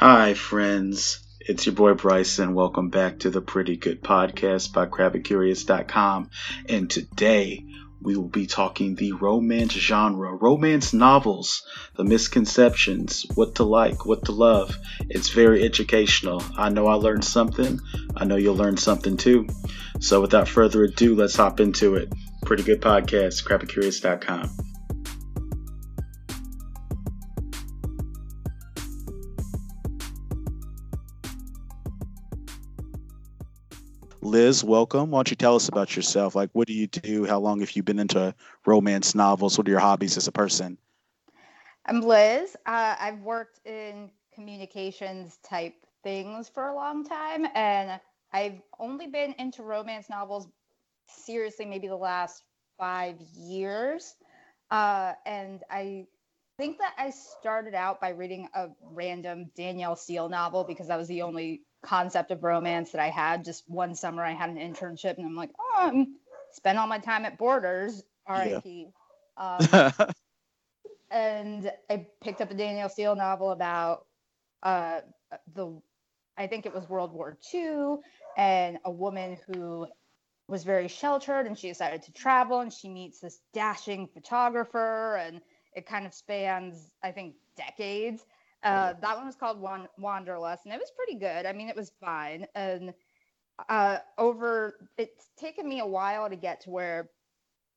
Hi, friends. It's your boy Bryson. Welcome back to the Pretty Good Podcast by Crabicurious.com. And today we will be talking the romance genre, romance novels, the misconceptions, what to like, what to love. It's very educational. I know I learned something. I know you'll learn something too. So without further ado, let's hop into it. Pretty Good Podcast, Crabicurious.com. Liz, welcome. Why don't you tell us about yourself? Like, what do you do? How long have you been into romance novels? What are your hobbies as a person? I'm Liz. Uh, I've worked in communications type things for a long time, and I've only been into romance novels seriously maybe the last five years. Uh, and I think that I started out by reading a random Danielle Steel novel because that was the only concept of romance that I had. Just one summer, I had an internship, and I'm like, oh, I'm spend all my time at Borders, R.I.P. Yeah. Um, and I picked up a Danielle Steel novel about uh, the, I think it was World War II, and a woman who was very sheltered, and she decided to travel, and she meets this dashing photographer, and it kind of spans, I think, decades. Uh, that one was called Wanderlust, and it was pretty good. I mean, it was fine. And uh, over, it's taken me a while to get to where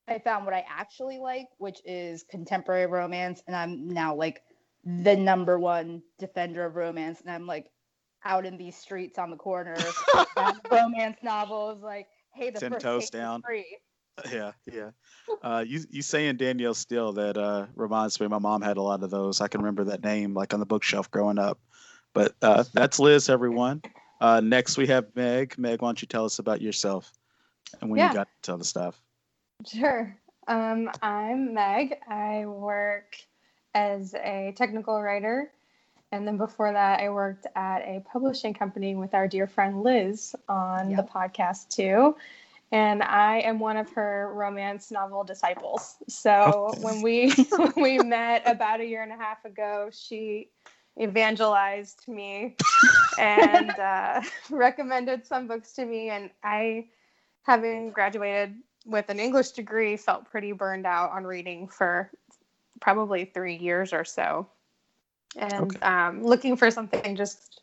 I found what I actually like, which is contemporary romance. And I'm now like the number one defender of romance. And I'm like out in these streets on the corner, romance novels, like, hey, the Ten first toes down. free. Yeah, yeah. Uh, you you saying Danielle Steel that uh, reminds me. My mom had a lot of those. I can remember that name like on the bookshelf growing up. But uh, that's Liz, everyone. Uh, next we have Meg. Meg, why don't you tell us about yourself and when Yeah. you got to tell the stuff? Sure. Um, I'm Meg. I work as a technical writer. And then before that, I worked at a publishing company with our dear friend Liz on the podcast too. And I am one of her romance novel disciples. So Okay. when we when we met about a year and a half ago, she evangelized me and uh, recommended some books to me. And I, having graduated with an English degree, felt pretty burned out on reading for probably three years or so. And Okay. um, looking for something just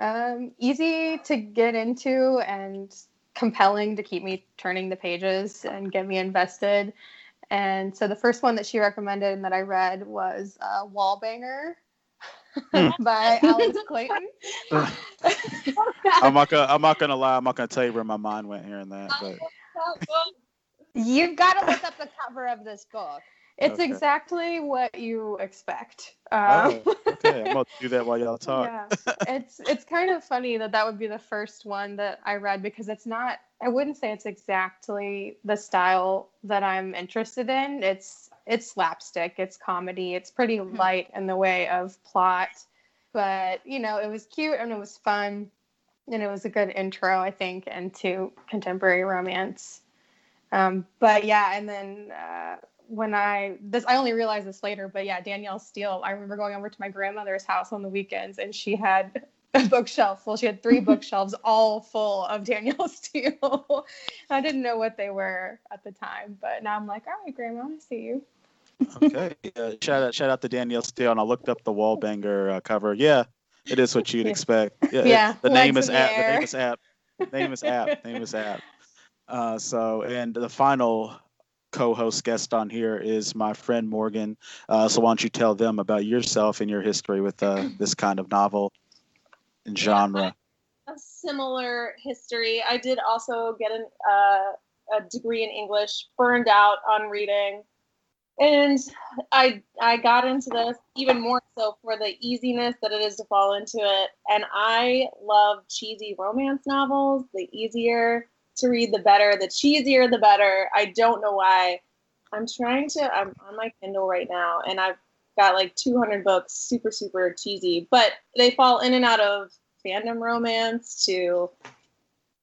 um, easy to get into and compelling to keep me turning the pages and get me invested. And so the first one that she recommended and that I read was uh, Wallbanger Hmm. by Alice Clayton. I'm not gonna I'm not gonna lie. I'm not gonna tell you where my mind went here and that. But You've got to look up the cover of this book. It's Okay. exactly what you expect. Um, oh, okay, I'm gonna do that while y'all talk. yeah, it's it's kind of funny that that would be the first one that I read because it's not. I wouldn't say it's exactly the style that I'm interested in. It's it's slapstick, it's comedy, it's pretty Mhm. light in the way of plot, but you know it was cute and it was fun, and it was a good intro, I think, into contemporary romance. Um, but yeah, and then uh, when I this I only realized this later, but yeah, Danielle Steel. I remember going over to my grandmother's house on the weekends, and she had a bookshelf. Well, she had three bookshelves all full of Danielle Steel. I didn't know what they were at the time, but now I'm like, all right, Grandma, I see you. Okay. Uh, shout out shout out to Danielle Steel. And I looked up the Wallbanger uh, cover. Yeah, it is what you'd expect. Yeah. it- Yeah, the name is in the app. The air. name is app. Name is app. Name is app. Uh, so and the final co-host guest on here is my friend Morgan. Uh, so why don't you tell them about yourself and your history with uh, this kind of novel and genre? a similar history. I did also get an, uh, a degree in English, burned out on reading, and I I got into this even more so for the easiness that it is to fall into it. And I love cheesy romance novels. The easier to read, the better. The cheesier, the better. I don't know why. I'm trying to. I'm on my Kindle right now, and I've got like 200 books, super super cheesy, but they fall in and out of fandom romance to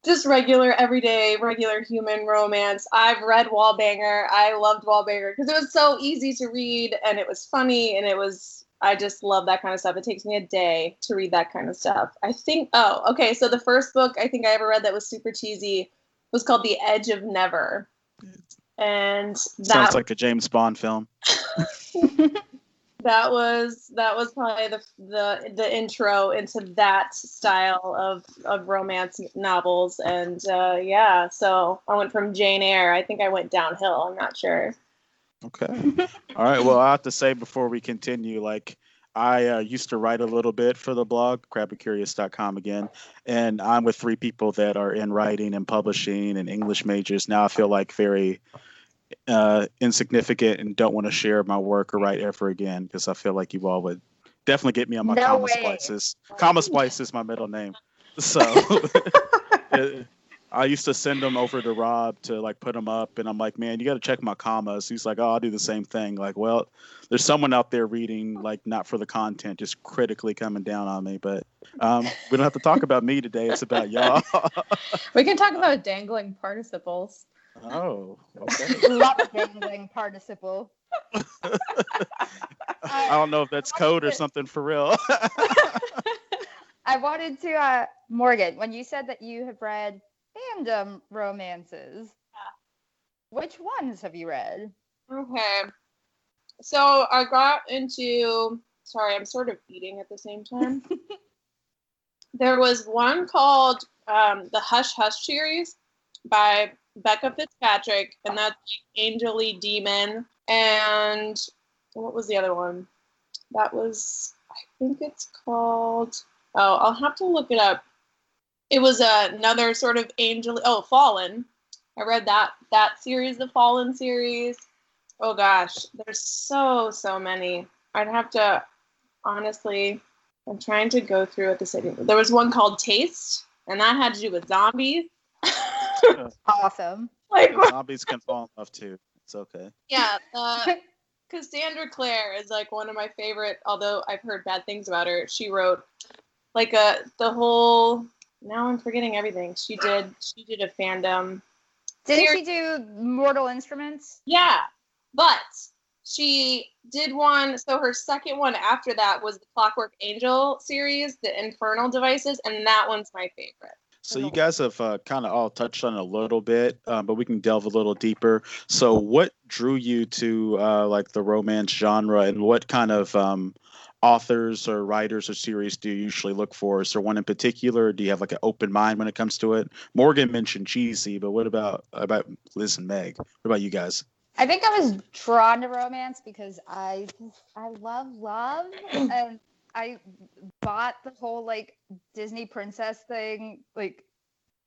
just regular, everyday, regular human romance. I've read Wallbanger. I loved Wallbanger because it was so easy to read and it was funny and it was I just love that kind of stuff. It takes me a day to read that kind of stuff. I think. Oh, okay. So the first book I think I ever read that was super cheesy was called The Edge of Never, and that Sounds like a James Bond film. that was that was probably the the the intro into that style of of romance novels and uh yeah so i went from jane eyre i think i went downhill i'm not sure Okay. All right. Well, I have to say before we continue, like I uh, used to write a little bit for the blog, crabicurious.com again, and I'm with three people that are in writing and publishing and English majors. Now I feel like very uh, insignificant and don't want to share my work or write ever again because I feel like you all would definitely get me on my No comma way. splices. Comma splice is my middle name, so. it- I used to send them over to Rob to like put them up, and I'm like, man, you got to check my commas. He's like, oh, I'll do the same thing. Like, well, there's someone out there reading, like, not for the content, just critically coming down on me. But um, we don't have to talk about me today. It's about y'all. We can talk about dangling participles. oh, okay. Love a dangling participle. I don't know if that's code or something for real. I wanted to, uh, Morgan, when you said that you have read fandom romances, which ones have you read? okay. So i got into sorry i'm sort of eating at the same time. There was one called um, the hush hush series by becca fitzpatrick and that's like demon. And what was the other one? That was i think it's called oh i'll have to look it up it was another sort of angel oh fallen i read that that series the fallen series oh gosh there's so so many i'd have to honestly i'm trying to go through at the same there was one called taste and that had to do with zombies Awesome. like Zombies can fall in love too. It's okay. yeah uh, cassandra clare is like one of my favorite although i've heard bad things about her she wrote like a the whole now i'm forgetting everything she did she did a fandom Didn't Ser- she do Mortal Instruments? Yeah, but she did one. So her second one after that was the Clockwork Angel series, the Infernal Devices, and that one's my favorite. So you guys have uh, kind of all touched on it a little bit, um, but we can delve a little deeper. So what drew you to uh, like the romance genre, and what kind of um, authors or writers or series do you usually look for? Is there one in particular? Do you have like an open mind when it comes to it? Morgan mentioned cheesy, but what about about Liz and Meg? What about you guys? I think I was drawn to romance because I I love love and I bought the whole like Disney princess thing like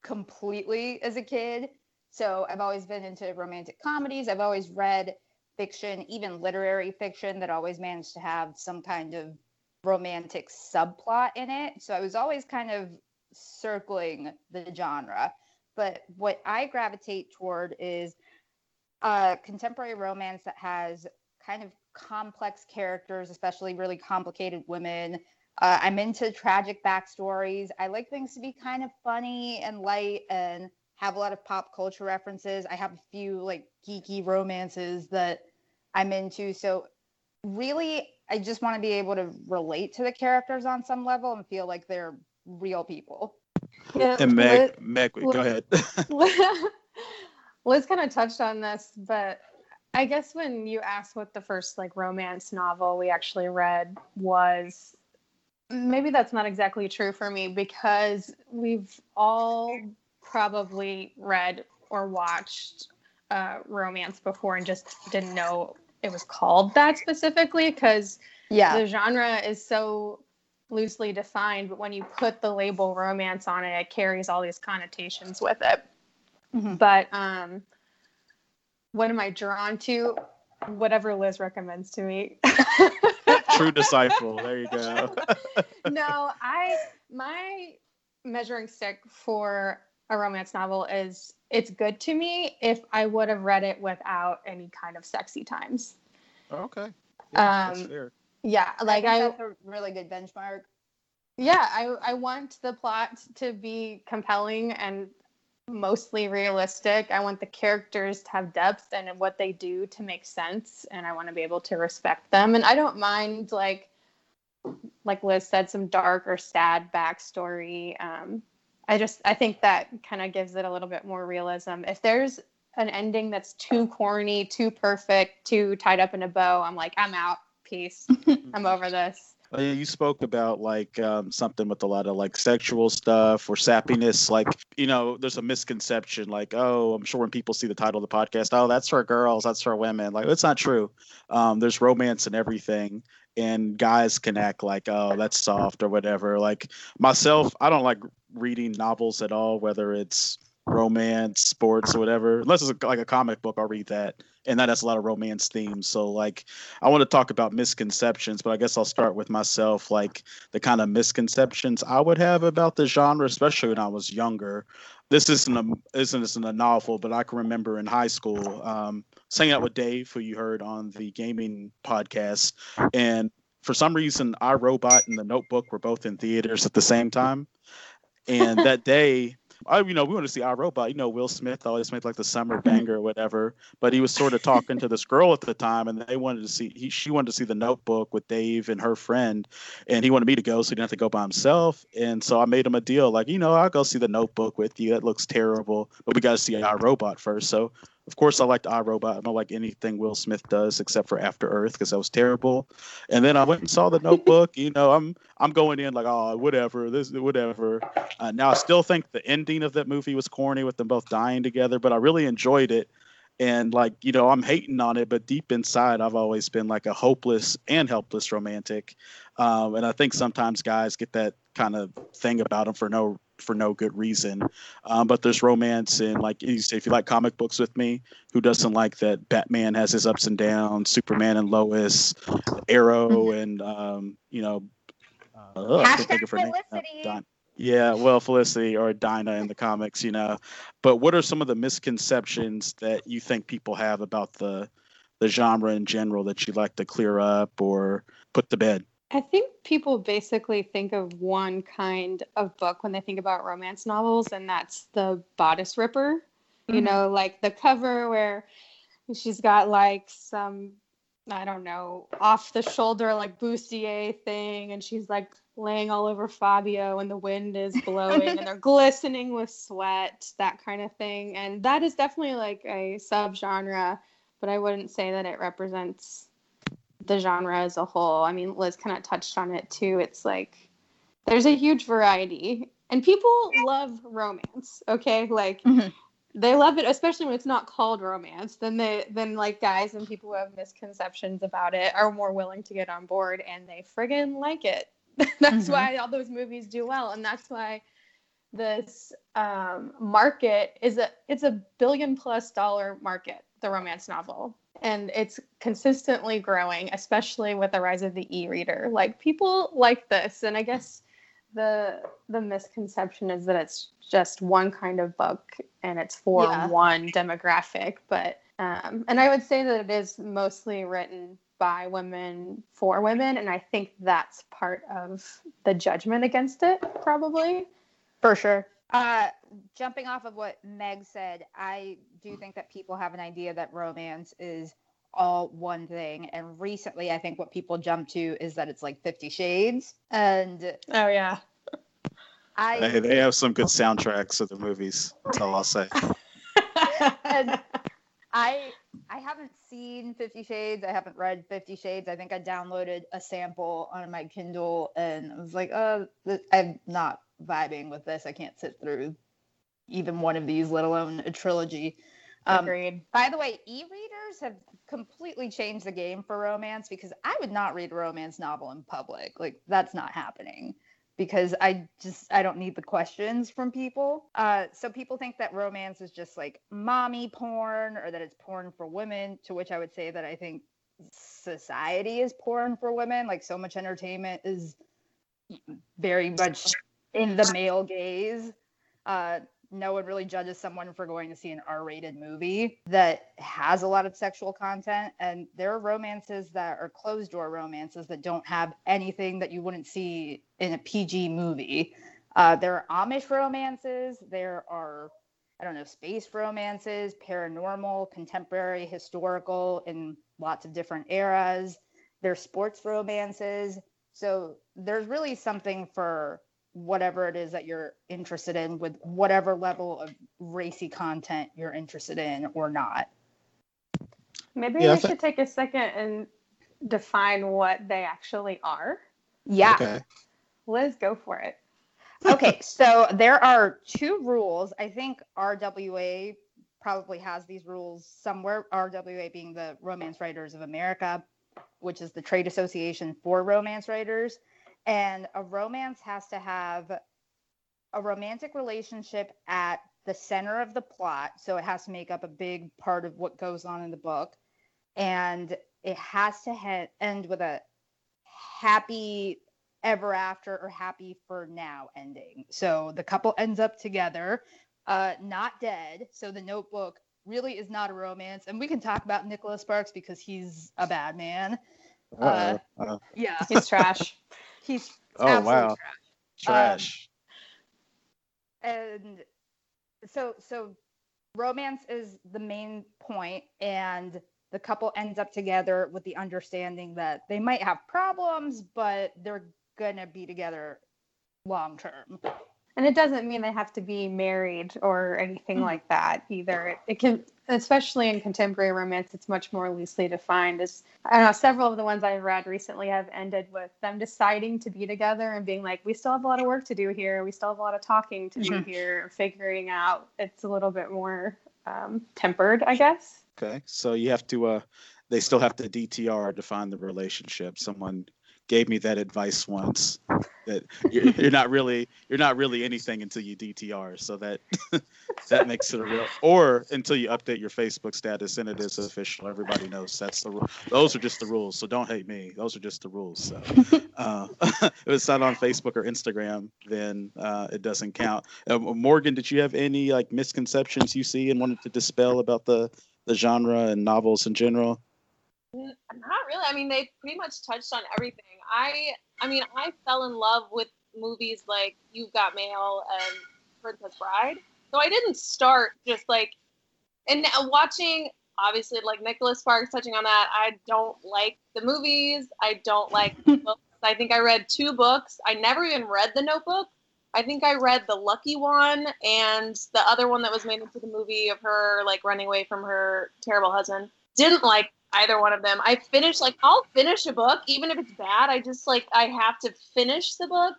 completely as a kid. So I've always been into romantic comedies. I've always read fiction, even literary fiction that always managed to have some kind of romantic subplot in it. So I was always kind of circling the genre. But what I gravitate toward is uh, contemporary romance that has kind of complex characters, especially really complicated women. Uh, I'm into tragic backstories. I like things to be kind of funny and light and have a lot of pop culture references. I have a few like geeky romances that I'm into. So, really, I just want to be able to relate to the characters on some level and feel like they're real people. Yeah, And Meg, Liz- Meg, Liz- go ahead. Liz kind of touched on this, but I guess when you asked what the first like romance novel we actually read was, maybe that's not exactly true for me because we've all probably read or watched uh, romance before and just didn't know it was called that specifically because Yeah. the genre is so loosely defined, but when you put the label romance on it, it carries all these connotations with it. Mhm. But um, what am I drawn to? Whatever Liz recommends to me. True disciple. There you go. no, I my measuring stick for a romance novel is it's good to me if I would have read it without any kind of sexy times. okay. that's Um, fair. Yeah, like think I that's a really good benchmark. yeah i i want the plot to be compelling and mostly realistic i want the characters to have depth and what they do to make sense and i want to be able to respect them and i don't mind like like Liz said, some dark or sad backstory. Um, I just I think that kind of gives it a little bit more realism. If there's an ending that's too corny, too perfect, too tied up in a bow, I'm like, I'm out. Peace. I'm over this. Yeah, you spoke about like um, something with a lot of like sexual stuff or sappiness. Like, you know, there's a misconception like, oh, I'm sure when people see the title of the podcast, oh, that's for girls, that's for women. Like, it's not true. Um, there's romance and everything. And guys can act like, oh, that's soft or whatever. Like myself, I don't like reading novels at all, whether it's romance, sports, or whatever. Unless it's a, like a comic book, I'll read that, and that has a lot of romance themes. So like, I want to talk about misconceptions, but I guess I'll start with myself. Like the kind of misconceptions I would have about the genre, especially when I was younger. This isn't a isn't, isn't a novel, but I can remember in high school, um, hanging out with Dave, who you heard on the gaming podcast, and for some reason, I Robot and The Notebook were both in theaters at the same time. And that day, I, you know, we want to see I Robot. You know, Will Smith always made like the summer mm-hmm. banger or whatever. But he was sort of talking to this girl at the time, and they wanted to see. He, she wanted to see the Notebook with Dave and her friend, and he wanted me to go, so he didn't have to go by himself. And so I made him a deal, like, you know, I'll go see the Notebook with you. That looks terrible, but we got to see I Robot first. So of course, I liked iRobot. I don't like anything Will Smith does except for After Earth because that was terrible. And then I went and saw The Notebook. You know, I'm I'm going in like, oh, whatever, this, whatever. Uh, now I still think the ending of that movie was corny with them both dying together, but I really enjoyed it. And like, you know, I'm hating on it, but deep inside, I've always been like a hopeless and helpless romantic. Um, and I think sometimes guys get that kind of thing about them for no for no good reason. Um, but there's romance and like if you like comic books with me, who doesn't like that Batman has his ups and downs, Superman and Lois, Arrow, mm-hmm. and um, you know, uh, Hashtag Felicity. Uh, yeah, well, Felicity or Dinah in the comics, you know. But what are some of the misconceptions that you think people have about the the genre in general that you'd like to clear up or put to bed? I think people basically think of one kind of book when they think about romance novels, and that's the bodice ripper. Mm-hmm. You know, like the cover where she's got like some, I don't know, off the shoulder, like bustier thing, and she's like laying all over Fabio, and the wind is blowing, and they're glistening with sweat, that kind of thing. And that is definitely like a subgenre, but I wouldn't say that it represents the genre as a whole. I mean, Liz kind of touched on it too. It's like there's a huge variety, and people love romance. Okay, like mm-hmm. they love it, especially when it's not called romance. Then they then like guys and people who have misconceptions about it are more willing to get on board, and they friggin' like it. that's mm-hmm. why all those movies do well, and that's why this um, market is a it's a billion plus dollar market the romance novel and it's consistently growing especially with the rise of the e-reader. Like people like this and i guess the the misconception is that it's just one kind of book and it's for yeah. one demographic but um, and i would say that it is mostly written by women for women and i think that's part of the judgment against it probably. For sure uh, jumping off of what Meg said, I do think that people have an idea that romance is all one thing. And recently, I think what people jump to is that it's like Fifty Shades. And oh yeah, I hey, they have some good soundtracks of the movies. That's all I'll say. and I I haven't seen Fifty Shades. I haven't read Fifty Shades. I think I downloaded a sample on my Kindle and I was like, uh, I'm not vibing with this. I can't sit through even one of these, let alone a trilogy. Um, Agreed. By the way, e-readers have completely changed the game for romance because I would not read a romance novel in public. Like that's not happening because I just I don't need the questions from people. Uh, so people think that romance is just like mommy porn or that it's porn for women. To which I would say that I think society is porn for women. Like so much entertainment is very much in the male gaze. Uh, no one really judges someone for going to see an R-rated movie that has a lot of sexual content, and there are romances that are closed-door romances that don't have anything that you wouldn't see in a PG movie. Uh, there are Amish romances. There are I don't know, space romances, paranormal, contemporary, historical, in lots of different eras. There's sports romances So there's really something for whatever it is that you're interested in with whatever level of racy content you're interested in or not. Maybe Yeah, I we should take a second and define what they actually are. Yeah. Okay. Liz, go for it. okay, so there are two rules. I think RWA probably has these rules somewhere. RWA being the Romance Writers of America, which is the trade association for romance writers. And a romance has to have a romantic relationship at the center of the plot. So it has to make up a big part of what goes on in the book. And it has to he- end with a happy ever after or happy for now ending. So the couple ends up together, uh, not dead. So the notebook really is not a romance. And we can talk about Nicholas Sparks because he's a bad man. Uh, Uh, Yeah. He's trash. He's oh wow, trash. trash. and so so romance is the main point and the couple ends up together with the understanding that they might have problems but they're gonna be together long term And it doesn't mean they have to be married or anything Mhm. like that either. It, it can, especially in contemporary romance, it's much more loosely defined. As I know, several of the ones I've read recently have ended with them deciding to be together and being like, "We still have a lot of work to do here. We still have a lot of talking to do Mhm. here, figuring out." It's a little bit more um, tempered, I guess. Okay, so you have to. Uh, they still have to DTR define the relationship. Someone gave me that advice once that you're, you're not really you're not really anything until you DTR. So that that makes it a real or until you update your Facebook status and it is official. Everybody knows that's the rule. Those are just the rules. So don't hate me. Those are just the rules. So uh, if it's not on Facebook or Instagram, then uh, it doesn't count. Uh, Morgan, did you have any like misconceptions you see and wanted to dispel about the the genre and novels in general? Not really. I mean, they pretty much touched on everything. I, I mean, I fell in love with movies like You've Got Mail and Princess Bride. So I didn't start just like, and watching obviously like Nicholas Sparks touching on that. I don't like the movies. I don't like the books. I think I read two books. I never even read The Notebook. I think I read the Lucky One and the other one that was made into the movie of her like running away from her terrible husband. Didn't like either one of them. I finish like I'll finish a book even if it's bad. I just like I have to finish the book.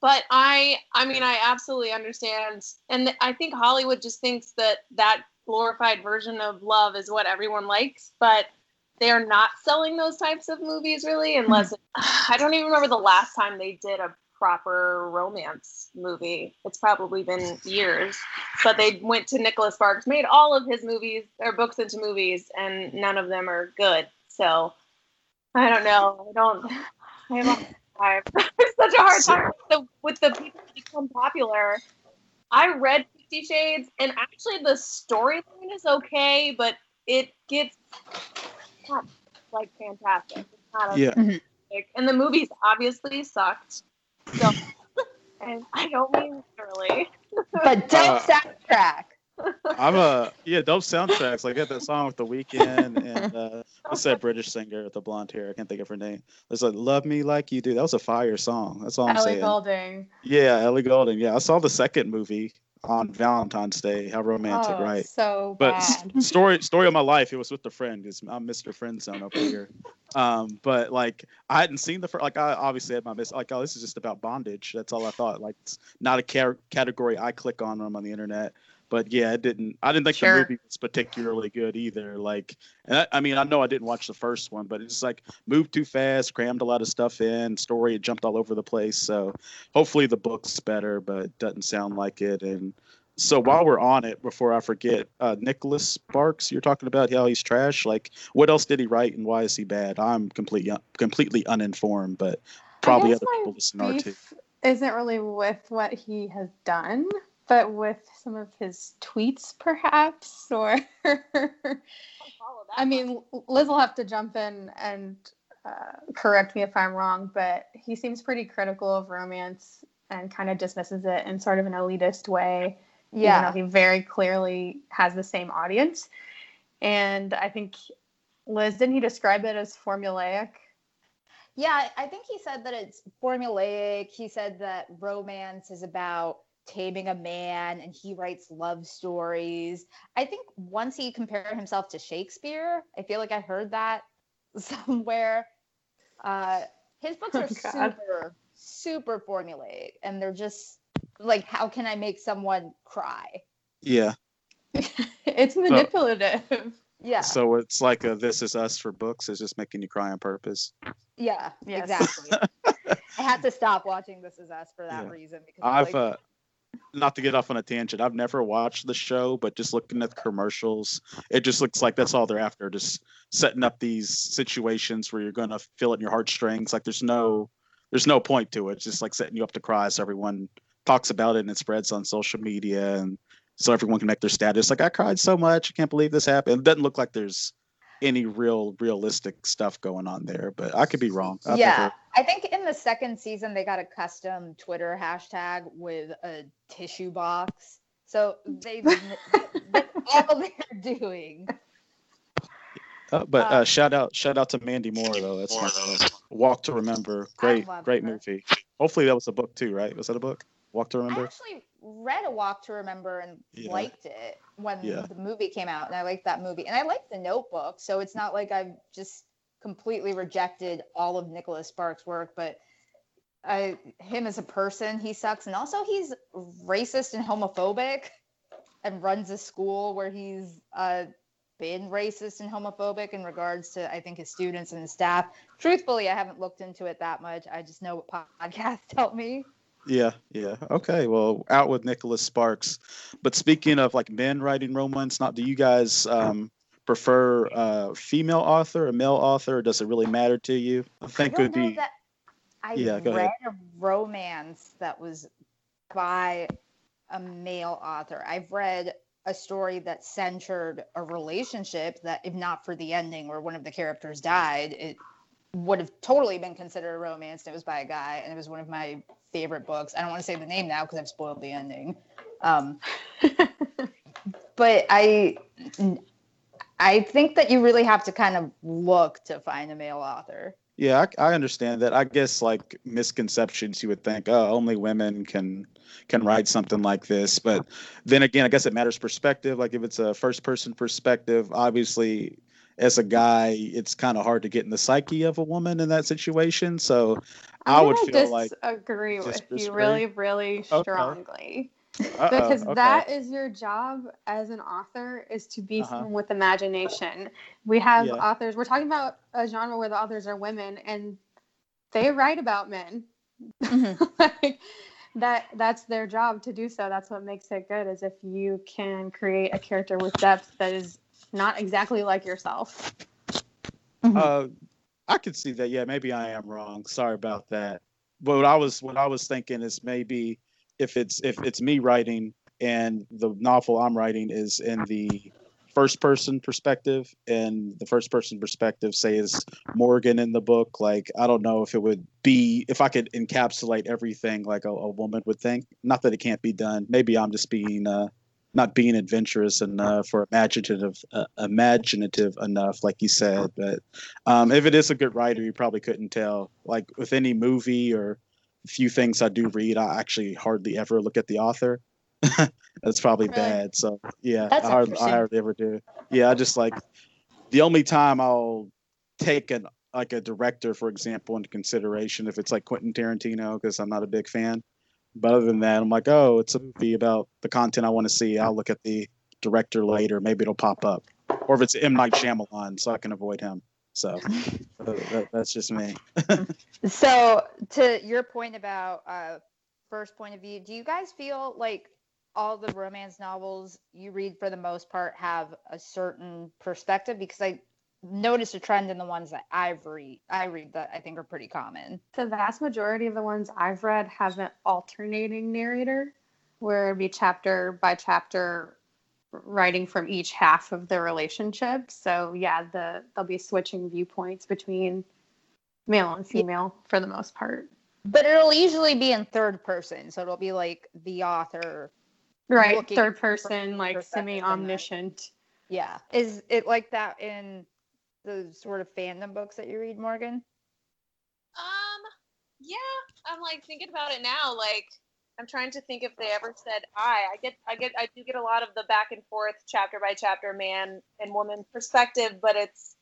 But I I mean I absolutely understand and I think Hollywood just thinks that that glorified version of love is what everyone likes, but they are not selling those types of movies really unless I don't even remember the last time they did a proper romance movie. It's probably been years. But they went to Nicholas Sparks, made all of his movies or books into movies, and none of them are good. So I don't know. I don't. I have a hard time. it's such a hard time with the, with the people that become popular. I read Fifty Shades, and actually the storyline is okay, but it gets not like fantastic. It's not a Yeah. Mm-hmm. fantastic- and the movies obviously sucked. So, and I don't mean literally. but dope Uh, soundtrack I'm a yeah, dope soundtracks. Like I got that song with the Weeknd and uh what's that British singer with the blonde hair? I can't think of her name. It's like Love Me Like You Do. That was a fire song. That's all I'm Ellie saying. Ellie Goulding. Yeah, Ellie Goulding. Yeah, I saw the second movie on Valentine's Day. How romantic, oh, right? So But bad. story story of my life, it was with a friend because I'm Mr. Friend Zone over here. Um, but like I hadn't seen the first. Like I obviously had my miss. Like oh, this is just about bondage. That's all I thought. Like it's not a car- category I click on when I'm on the internet. But yeah, it didn't. I didn't think Sure. the movie was particularly good either. Like, and I, I mean, I know I didn't watch the first one, but it's like moved too fast, crammed a lot of stuff in. Story it jumped all over the place. So hopefully the book's better, but it doesn't sound like it. And so while we're on it, before I forget, uh, Nicholas Sparks, you're talking about how he's trash. Like, what else did he write, and why is he bad? I'm completely completely uninformed, but probably other people listen are too. isn't really with what he has done, but with some of his tweets, perhaps. Or, I mean, Liz will have to jump in and uh, correct me if I'm wrong, but he seems pretty critical of romance and kind of dismisses it in sort of an elitist way. yeah Even though he very clearly has the same audience. And I think, Liz, didn't he describe it as formulaic? Yeah, I think he said that it's formulaic. He said that romance is about taming a man and he writes love stories. I think once he compared himself to Shakespeare, I feel like I heard that somewhere. Uh, his books are Oh, super, super formulaic and they're just like, how can I make someone cry? Yeah. it's manipulative. Yeah. So it's like a This Is Us for books. It's just making you cry on purpose. Yeah, Yes. exactly. I had to stop watching This Is Us for that Yeah. reason because I was I've like, uh, not to get off on a tangent. I've never watched the show, but just looking at the commercials, it just looks like that's all they're after. Just setting up these situations where you're gonna feel it in your heartstrings. Like there's no, there's no point to it. It's just like setting you up to cry, so everyone talks about it and it spreads on social media, and so everyone can make their status like I cried so much. I can't believe this happened. It doesn't look like there's any real realistic stuff going on there, but I could be wrong. I've yeah, never- I think in the second season they got a custom Twitter hashtag with a tissue box. So they that's all they're doing. Uh, but uh, Uh, shout out, shout out to Mandy Moore though. That's my uh, Walk to Remember. Great, great her. movie. Hopefully that was a book too, right? Was that a book? Walk to Remember. I actually read A Walk to Remember and Yeah. liked it when Yeah. the movie came out, and I liked that movie, and I liked The Notebook. So it's not like I've just completely rejected all of Nicholas Sparks' work, but I him as a person, he sucks, and also he's racist and homophobic, and runs a school where he's uh, been racist and homophobic in regards to I think his students and his staff. Truthfully, I haven't looked into it that much. I just know what podcasts tell me. Yeah, yeah. Okay, well, out with Nicholas Sparks. But speaking of like men writing romance, not do you guys um, prefer a female author, a male author, or does it really matter to you? I think I would don't know be. that I Yeah, go read ahead. a romance that was by a male author. I've read a story that centered a relationship that, if not for the ending where one of the characters died, it would have totally been considered a romance. And it was by a guy, and it was one of my favorite books. I don't want to say the name now because I've spoiled the ending. Um, but I, I think that you really have to kind of look to find a male author. Yeah, I, I understand that. I guess like misconceptions, you would think, oh, only women can can write something like this. But then again, I guess it matters perspective. Like if it's a first person perspective, obviously, as a guy, it's kind of hard to get in the psyche of a woman in that situation. So I I'm would feel like disagree with Just you really, really strongly. uh-oh, because okay. that is your job as an author is to be Uh-huh. someone with imagination we have Yeah. authors we're talking about a genre where the authors are women and they write about men like that that's their job to do so that's what makes it good is if you can create a character with depth that is not exactly like yourself Uh, I could see that. Yeah, maybe I am wrong. Sorry about that. But what I was what I was thinking is maybe if it's if it's me writing and the novel I'm writing is in the first person perspective and the first person perspective say is Morgan in the book like I don't know if it would be if I could encapsulate everything like a, a woman would think. Not that it can't be done. Maybe I'm just being uh not being adventurous enough or imaginative uh, imaginative enough like you said but um, if it is a good writer you probably couldn't tell like with any movie or few things i do read i actually hardly ever look at the author. That's probably Really? bad so yeah That's I, hardly, I hardly ever do. Yeah i just like the only time i'll take an like a director for example into consideration if it's like quentin tarantino because i'm not a big fan. But other than that i'm like oh it's a movie about the content i want to see i'll look at the director later maybe it'll pop up. Or if it's m. Night Shyamalan, so i can avoid him so uh, that, that's just me So, to your point about uh, first point of view, do you guys feel like all the romance novels you read, for the most part, have a certain perspective? Because I noticed a trend in the ones that I've read, I read that I think are pretty common. the vast majority of the ones i've read have an alternating narrator where it'd be chapter by chapter writing from each half of the relationship so yeah the they'll be switching viewpoints between male and female for the most part But it'll usually be in third person, so it'll be like the author. right third person like semi omniscient Yeah, is it like that in the sort of fandom books that you read, Morgan? Um, yeah, I'm like thinking about it now. Like I'm trying to think if they ever said I. I get, I get, I do get a lot of the back and forth, chapter by chapter, man and woman perspective, but it's,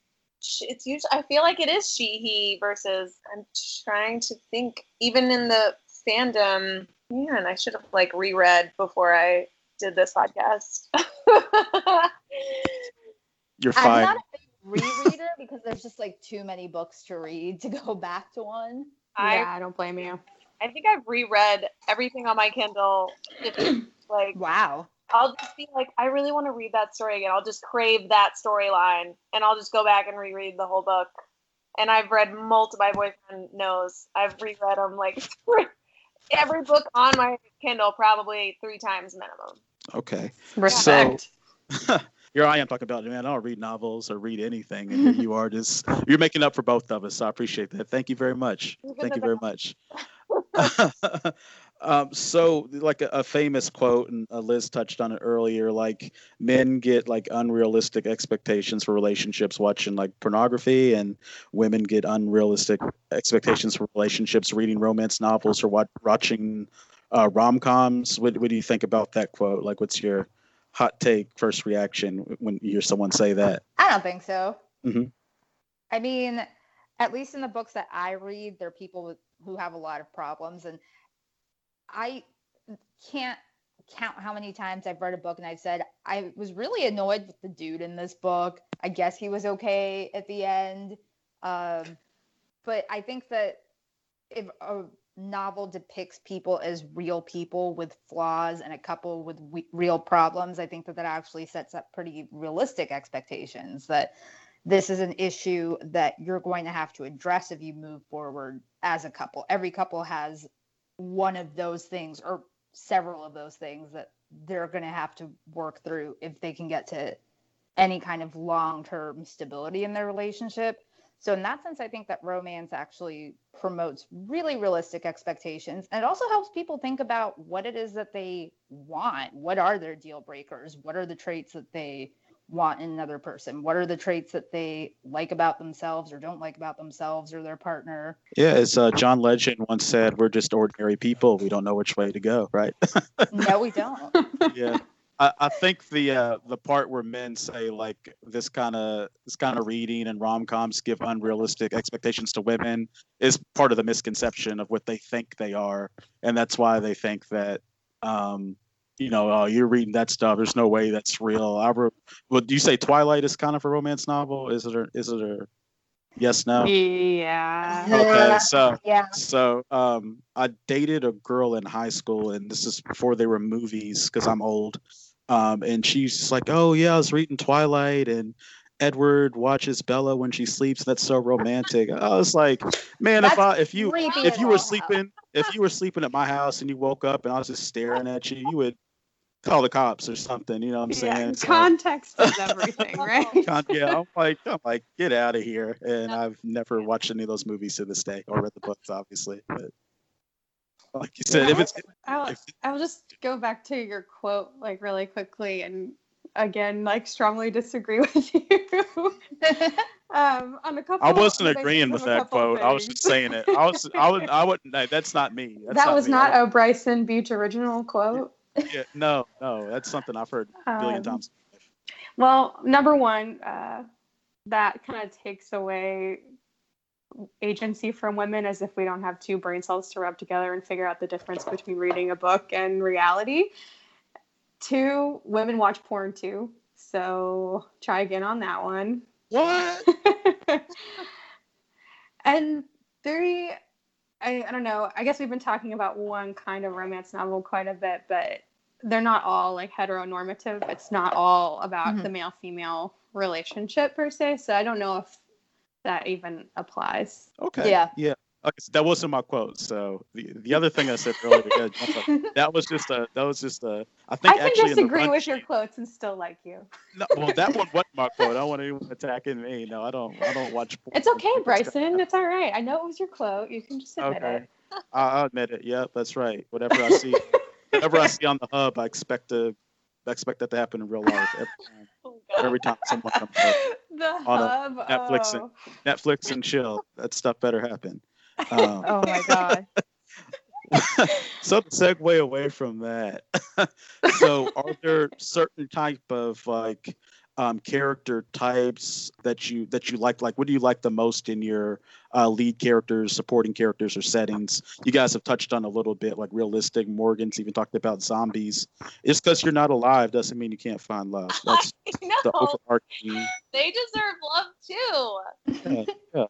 it's usually. I feel like it is she, he versus. I'm trying to think. Even in the fandom, man, I should have like reread before I did this podcast. You're fine. I'm not a big rereader because there's just like too many books to read to go back to one. I yeah, I don't blame you. I think I've reread everything on my Kindle. Like Wow. I'll just be like, I really want to read that story again. I'll just crave that storyline, and I'll just go back and reread the whole book. And I've read multiple. My boyfriend knows I've reread them like every book on my Kindle probably three times minimum. Okay. Respect. Here I am talking about, man, I don't read novels or read anything. And here you are just, you're making up for both of us. So I appreciate that. Thank you very much. Even Thank you very much. um, so, like a, a famous quote, and uh, Liz touched on it earlier. Like men get like unrealistic expectations for relationships watching like pornography, and women get unrealistic expectations for relationships reading romance novels or wat- watching uh, rom coms. What, what do you think about that quote? Like, what's your hot take, first reaction when you hear someone say that? I don't think so. Mhm. I mean, at least in the books that I read, there are people with, who have a lot of problems, and I can't count how many times I've read a book and I've said I was really annoyed with the dude in this book. I guess he was okay at the end, um, but I think that if a novel depicts people as real people with flaws and a couple with we- real problems, I think that that actually sets up pretty realistic expectations that this is an issue that you're going to have to address if you move forward as a couple. Every couple has one of those things or several of those things that they're going to have to work through if they can get to any kind of long-term stability in their relationship. So in that sense, I think that romance actually promotes really realistic expectations. And it also helps people think about what it is that they want. What are their deal breakers? What are the traits that they want in another person? What are the traits that they like about themselves or don't like about themselves or their partner? Yeah, as uh, John Legend once said, we're just ordinary people. We don't know which way to go, right? No, we don't. yeah. I, I think the uh, the part where men say like this kind of this kind of reading and rom coms give unrealistic expectations to women is part of the misconception of what they think they are, and that's why they think that um, you know oh, you're reading that stuff. There's no way that's real. I re- well, do you say Twilight is kind of a romance novel? Is it a, is it a yes no? Yeah. Okay, so Yeah. so um, I dated a girl in high school, and this is before they were movies because I'm old. Um, and she's just like, "Oh yeah, I was reading Twilight, and Edward watches Bella when she sleeps. That's so romantic." I was like, "Man, if I if you if you were sleeping if you were sleeping at my house and you woke up and I was just staring at you, you would call the cops or something. You know what I'm Yeah, saying?" So- context is everything, right? Con- yeah, I'm like, I'm like, get out of here. And I've never watched any of those movies to this day, or read the books, obviously. But like you said, if it's I'll, if- I'll just go back to your quote like really quickly and again like strongly disagree with you um on a couple I wasn't agreeing with that quote. I was just saying it. I was, I would, I wouldn't. no, That's not me. That's that was me. Not a Bryson Beach original quote yeah, no, no. That's something I've heard a billion Um, times. Well, number one, uh, that kind of takes away agency from women as if we don't have two brain cells to rub together and figure out the difference between reading a book and reality. Two, women watch porn too. So try again on that one. What? and three, I, I don't know. I guess we've been talking about one kind of romance novel quite a bit, but they're not all like heteronormative. It's not all about Mhm. the male female relationship per se. So I don't know if that even applies. Okay. Yeah. Yeah. Okay, so that wasn't my quote. So the the other thing I said earlier, yeah, like- that was just a that was just a. I think can actually in the disagree with your quotes and still like you. No, well, that one wasn't my quote. I don't want anyone attacking me. No, I don't. I don't watch. porn. It's okay, Bryson. It's all right. I know it was your quote. You can just admit Okay. it. I- I'll admit it. Yep, that's right. Whatever I see, whatever I see on the hub, I expect to I expect that to happen in real life every time. Oh, Every time someone comes up. The On hub. Netflix and- oh. Netflix and chill. That stuff better happen. Um, Oh my god. so to segue away from that, so are there certain type of like um, character types that you that you like? Like, what do you like the most in your uh, lead characters, supporting characters, or settings? You guys have touched on a little bit, like realistic. Morgan's even talked about zombies. Just because you're not alive doesn't mean you can't find love. That's the overarching. they deserve love too. Yeah, yeah.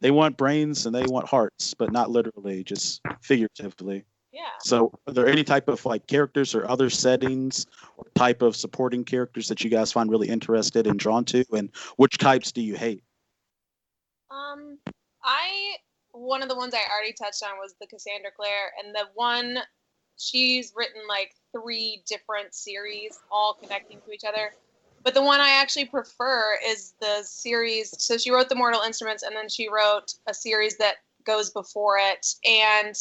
They want brains and they want hearts, but not literally, just figuratively. Yeah. So, are there any type of like characters or other settings or type of supporting characters that you guys find really interested and drawn to? And which types do you hate? Um, I one of the ones I already touched on was the Cassandra Clare, and the one she's written like three different series, all connecting to each other. But the one I actually prefer is the series. So she wrote the Mortal Instruments, and then she wrote a series that goes before it, and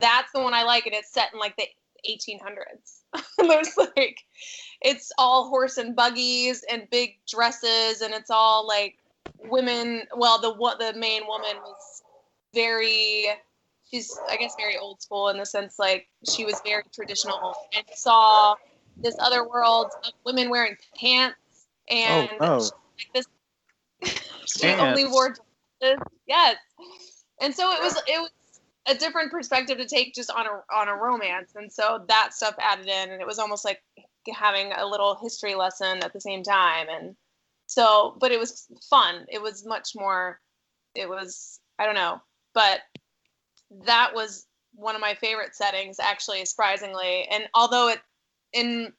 that's the one I like, and it's set in like the 1800s. There's like, it's all horse and buggies and big dresses, and it's all like women. Well, the what the main woman was very. She's, I guess, very old school in the sense like she was very traditional and saw this other world of women wearing pants oh, and oh, no. like this she only wore dresses. Yes. And so it was it was a different perspective to take just on a on a romance. And so that stuff added in and it was almost like having a little history lesson at the same time. And so but it was fun. It was much more it was I don't know. But that was one of my favorite settings actually surprisingly. And although it in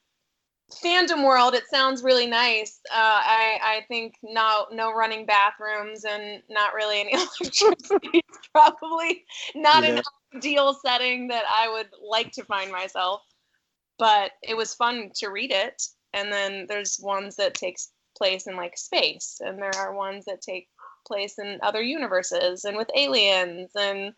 fandom world it sounds really nice. Uh, i i think no no running bathrooms and not really any electricity is probably not an ideal setting that i would like to find myself but it was fun to read it. And then there's ones that takes place in like space and there are ones that take place in other universes and with aliens and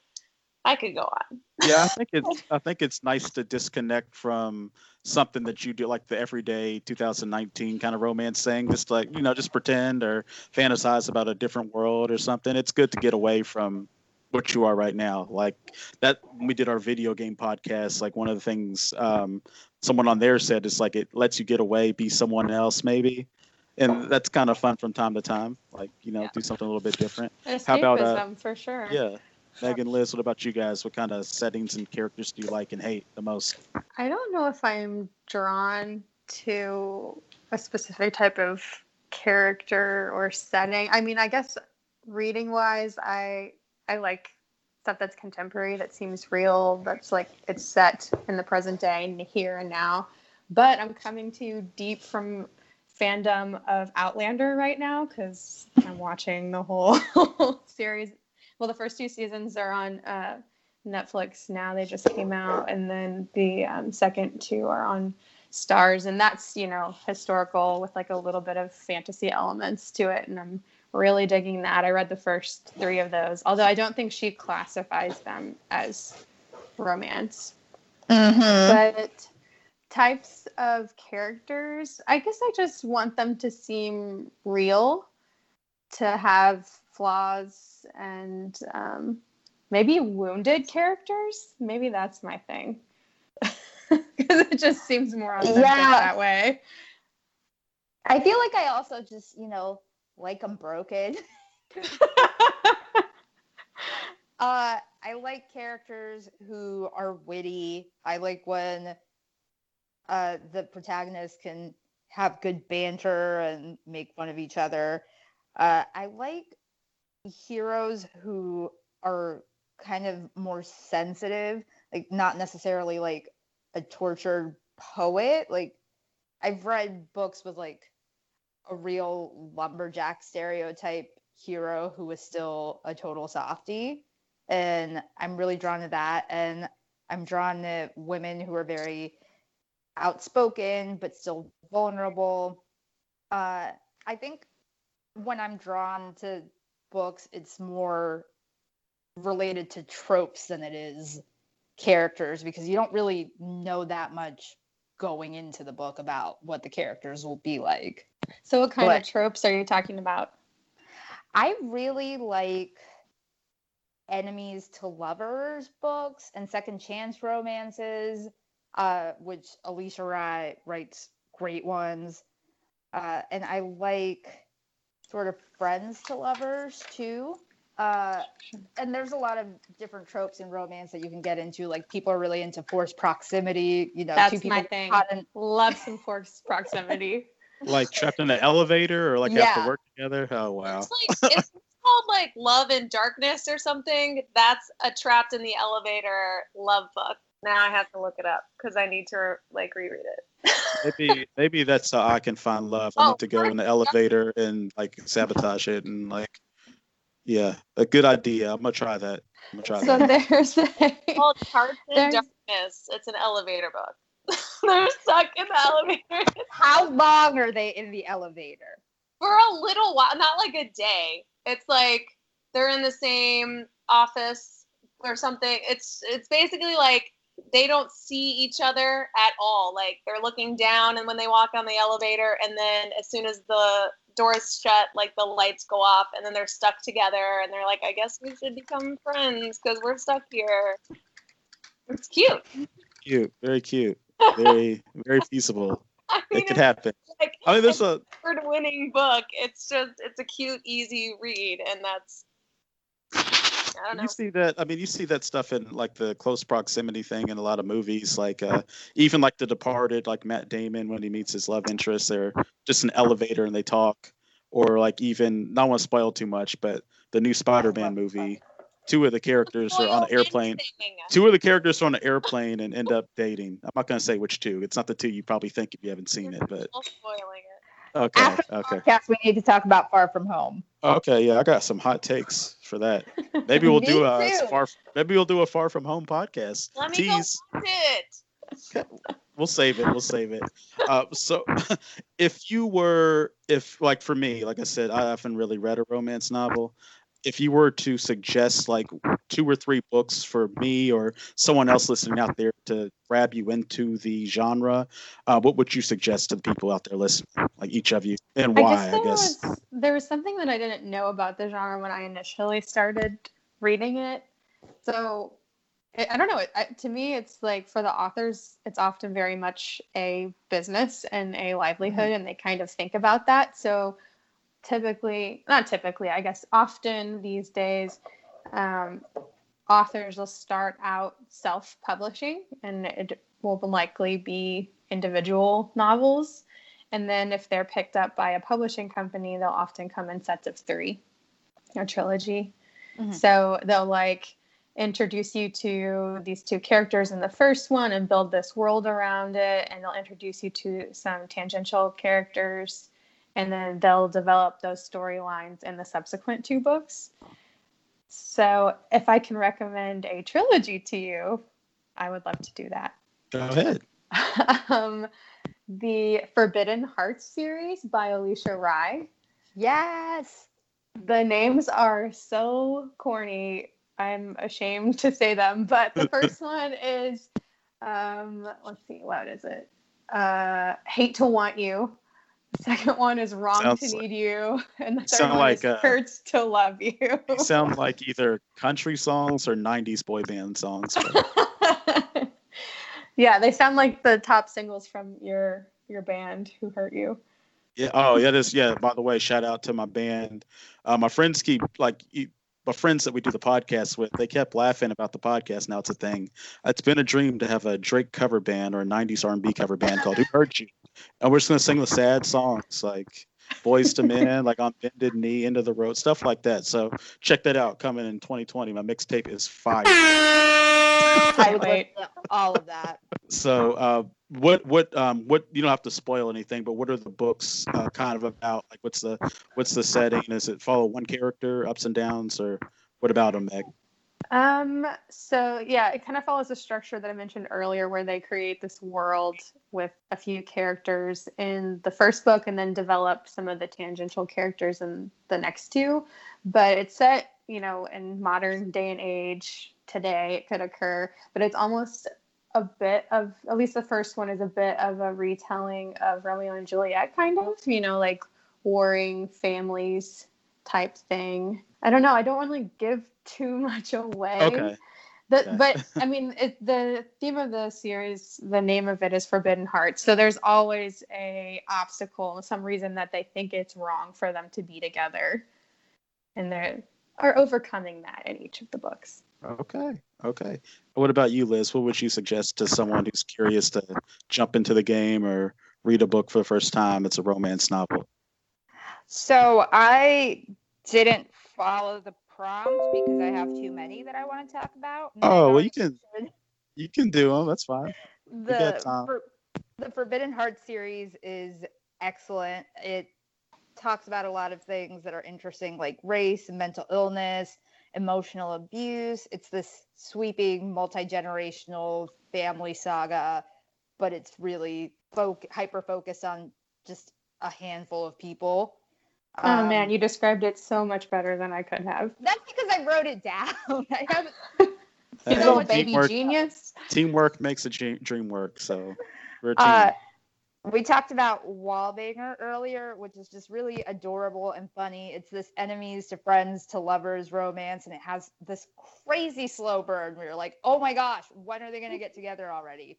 i could go on Yeah, I think it's I think it's nice to disconnect from something that you do like the everyday 2019 kind of romance thing. Just like you know, just pretend or fantasize about a different world or something. It's good to get away from what you are right now. Like that when we did our video game podcast, like one of the things um, someone on there said is like it lets you get away, be someone else maybe. And that's kind of fun from time to time. Like, you know, Yeah. do something a little bit different. Escapism How about, uh, for sure. Yeah. Megan, Liz, what about you guys? What kind of settings and characters do you like and hate the most? I don't know if I'm drawn to a specific type of character or setting. I mean, I guess reading wise, I I like stuff that's contemporary, that seems real, that's like it's set in the present day and here and now. But I'm coming to you deep from fandom of Outlander right now because I'm watching the whole series. Well, the first two seasons are on uh, Netflix now. They just came out, and then the um, second two are on Starz, and that's you know historical with like a little bit of fantasy elements to it, and I'm really digging that. I read the first three of those, although I don't think she classifies them as romance. Mm-hmm. But types of characters, I guess I just want them to seem real, to have flaws, and um, maybe wounded characters. Maybe that's my thing. Because it just seems more authentic Yeah. that way. I feel like I also just, you know, like I'm broken. Uh, I like characters who are witty. I like when uh, the protagonist can have good banter and make fun of each other. Uh, I like heroes who are kind of more sensitive, like not necessarily like a tortured poet. Like I've read books with like a real lumberjack stereotype hero who was still a total softie. And i'm really drawn to that. And i'm drawn to women who are very outspoken but still vulnerable. Uh, i think when i'm drawn to books it's more related to tropes than it is characters because you don't really know that much going into the book about what the characters will be like So, what kind But- of tropes are you talking about? I really like enemies to lovers books and second chance romances, uh, which Alisha Rai writes great ones. Uh, and I like sort of friends to lovers too. Uh, and there's a lot of different tropes in romance that you can get into. Like people are really into forced proximity. You know, two That's people my thing. in- Love some forced proximity. Like trapped in an elevator or like have to work together. Oh wow. It's like it's called like Love in Darkness or something. That's a trapped in the elevator love book. Now I have to look it up because I need to like reread it. Maybe maybe that's how I can find love. I Oh, need to go in the elevator and like sabotage it and like yeah, a good idea. I'm gonna try that. I'm gonna try so that. there's a, It's called Trapped in There's- Darkness. It's an elevator book. They're stuck in the elevator How long are they in the elevator? for a little while, not like a day. It's like they're in the same office or something. It's it's basically like they don't see each other at all. Like they're looking down and when they walk on the elevator and then as soon as the doors shut, like the lights go off and then they're stuck together and they're like, I guess we should become friends because we're stuck here. It's cute. Cute, very cute, very very feasible. I mean, It could happen. like I mean, there's a award-winning book. It's just it's a cute, easy read, and that's I don't know. You see that i mean you see that stuff in like the close proximity thing in a lot of movies like uh even like the departed like matt damon when he meets his love interest they're just an elevator and they talk. Or like even not want to spoil too much but the new spider-man movie two of the characters are on an airplane. two of the characters are on an airplane and end up dating. I'm not going to say which two. It's not the two you probably think if you haven't seen it but spoiling it. Okay After the okay podcast, we need to talk about Far From Home. okay yeah i got some hot takes for that maybe we'll do a too. far maybe we'll do a far from home podcast Let me tease go watch it. we'll save it. We'll save it. Uh, so, if you were, if like for me, like I said, I haven't really read a romance novel. If you were to suggest like two or three books for me or someone else listening out there to grab you into the genre, uh, what would you suggest to the people out there listening, like each of you, and I why? guess, I guess. Was, there was something that I didn't know about the genre when I initially started reading it. So I I don't know. It, I, to me, it's like for the authors, it's often very much a business and a livelihood, and they kind of think about that. So typically, not typically, I guess, often these days, um, authors will start out self publishing, and it will likely be individual novels. And then if they're picked up by a publishing company, they'll often come in sets of three, a trilogy. Mhm. So they'll like introduce you to these two characters in the first one and build this world around it. And they'll introduce you to some tangential characters. And then they'll develop those storylines in the subsequent two books. So if I can recommend a trilogy to you, I would love to do that. Go ahead. um, the Forbidden Hearts series by Alisha Rai. Yes. The names are so corny. I'm ashamed to say them, but the first one is, um, let's see, what is it? Uh, Hate to Want You. The second one is Wrong Sounds to like- Need You, and the third one like, is uh, Hurts to Love You. Sound like either country songs or '90s boy band songs. but- yeah, they sound like the top singles from your your band who hurt you. Yeah. Oh, yeah. This. Yeah. By the way, shout out to my band. Uh, my friends keep like e- my friends that we do the podcast with. They kept laughing about the podcast. Now it's a thing. It's been a dream to have a Drake cover band or a '90s R&B cover band called "Who Hurt You," and we're just gonna sing the sad songs like "Boyz II Men," like "On Bended Knee," "End of the Road," stuff like that. So check that out. Coming in 2020. My mixtape is fire. I wait. all of that. So, uh, what what um what you don't have to spoil anything, but what are the books uh, kind of about? Like, what's the what's the setting? Is it follow one character, ups and downs, or what about them, Meg? Um, so yeah, it kind of follows the structure that I mentioned earlier, where they create this world with a few characters in the first book and then develop some of the tangential characters in the next two. But it's set, you know, in modern day and age today, it could occur, but it's almost a bit of at least the first one is a bit of a retelling of Romeo and Juliet, kind of, you know, like warring families type thing. I don't know. I don't want really give too much away. Okay. The, Okay. But I mean, it, the theme of the series, the name of it is Forbidden Hearts. So there's always a obstacle, some reason that they think it's wrong for them to be together, and they are overcoming that in each of the books. Okay. Okay. What about you, Liz? What would you suggest to someone who's curious to jump into the game or read a book for the first time? It's a romance novel. So I didn't follow the prompt because I have too many that I want to talk about. Oh, well, you can you can do them. That's fine. The, for, the Forbidden Heart series is excellent. It talks about a lot of things that are interesting, like race and mental illness, emotional abuse. It's this sweeping, multi generational family saga, but it's really folk hyper focused on just a handful of people. Oh man, Um, you described it so much better than I could have. That's because I wrote it down. I haven't. You Hey, little much baby teamwork, genius. teamwork makes a dream, dream work. So we're a team. Uh, we talked about Wallbanger earlier, which is just really adorable and funny. It's this enemies to friends to lovers romance, and it has this crazy slow burn where you're like, oh my gosh, when are they going to get together already?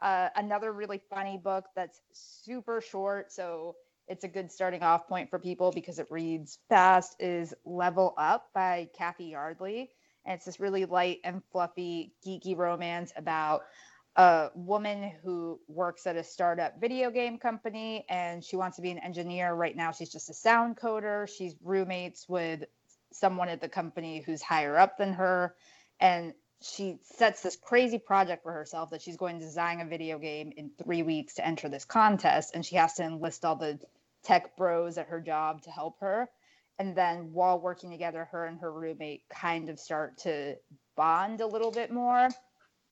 Uh, another really funny book that's super short, so it's a good starting off point for people because it reads fast is Level Up by Cathy Yardley. And it's this really light and fluffy, geeky romance about a woman who works at a startup video game company and she wants to be an engineer. Right now, she's just a sound coder. She's roommates with someone at the company who's higher up than her. And she sets this crazy project for herself that she's going to design a video game in three weeks to enter this contest. And she has to enlist all the tech bros at her job to help her. And then while working together, her and her roommate kind of start to bond a little bit more.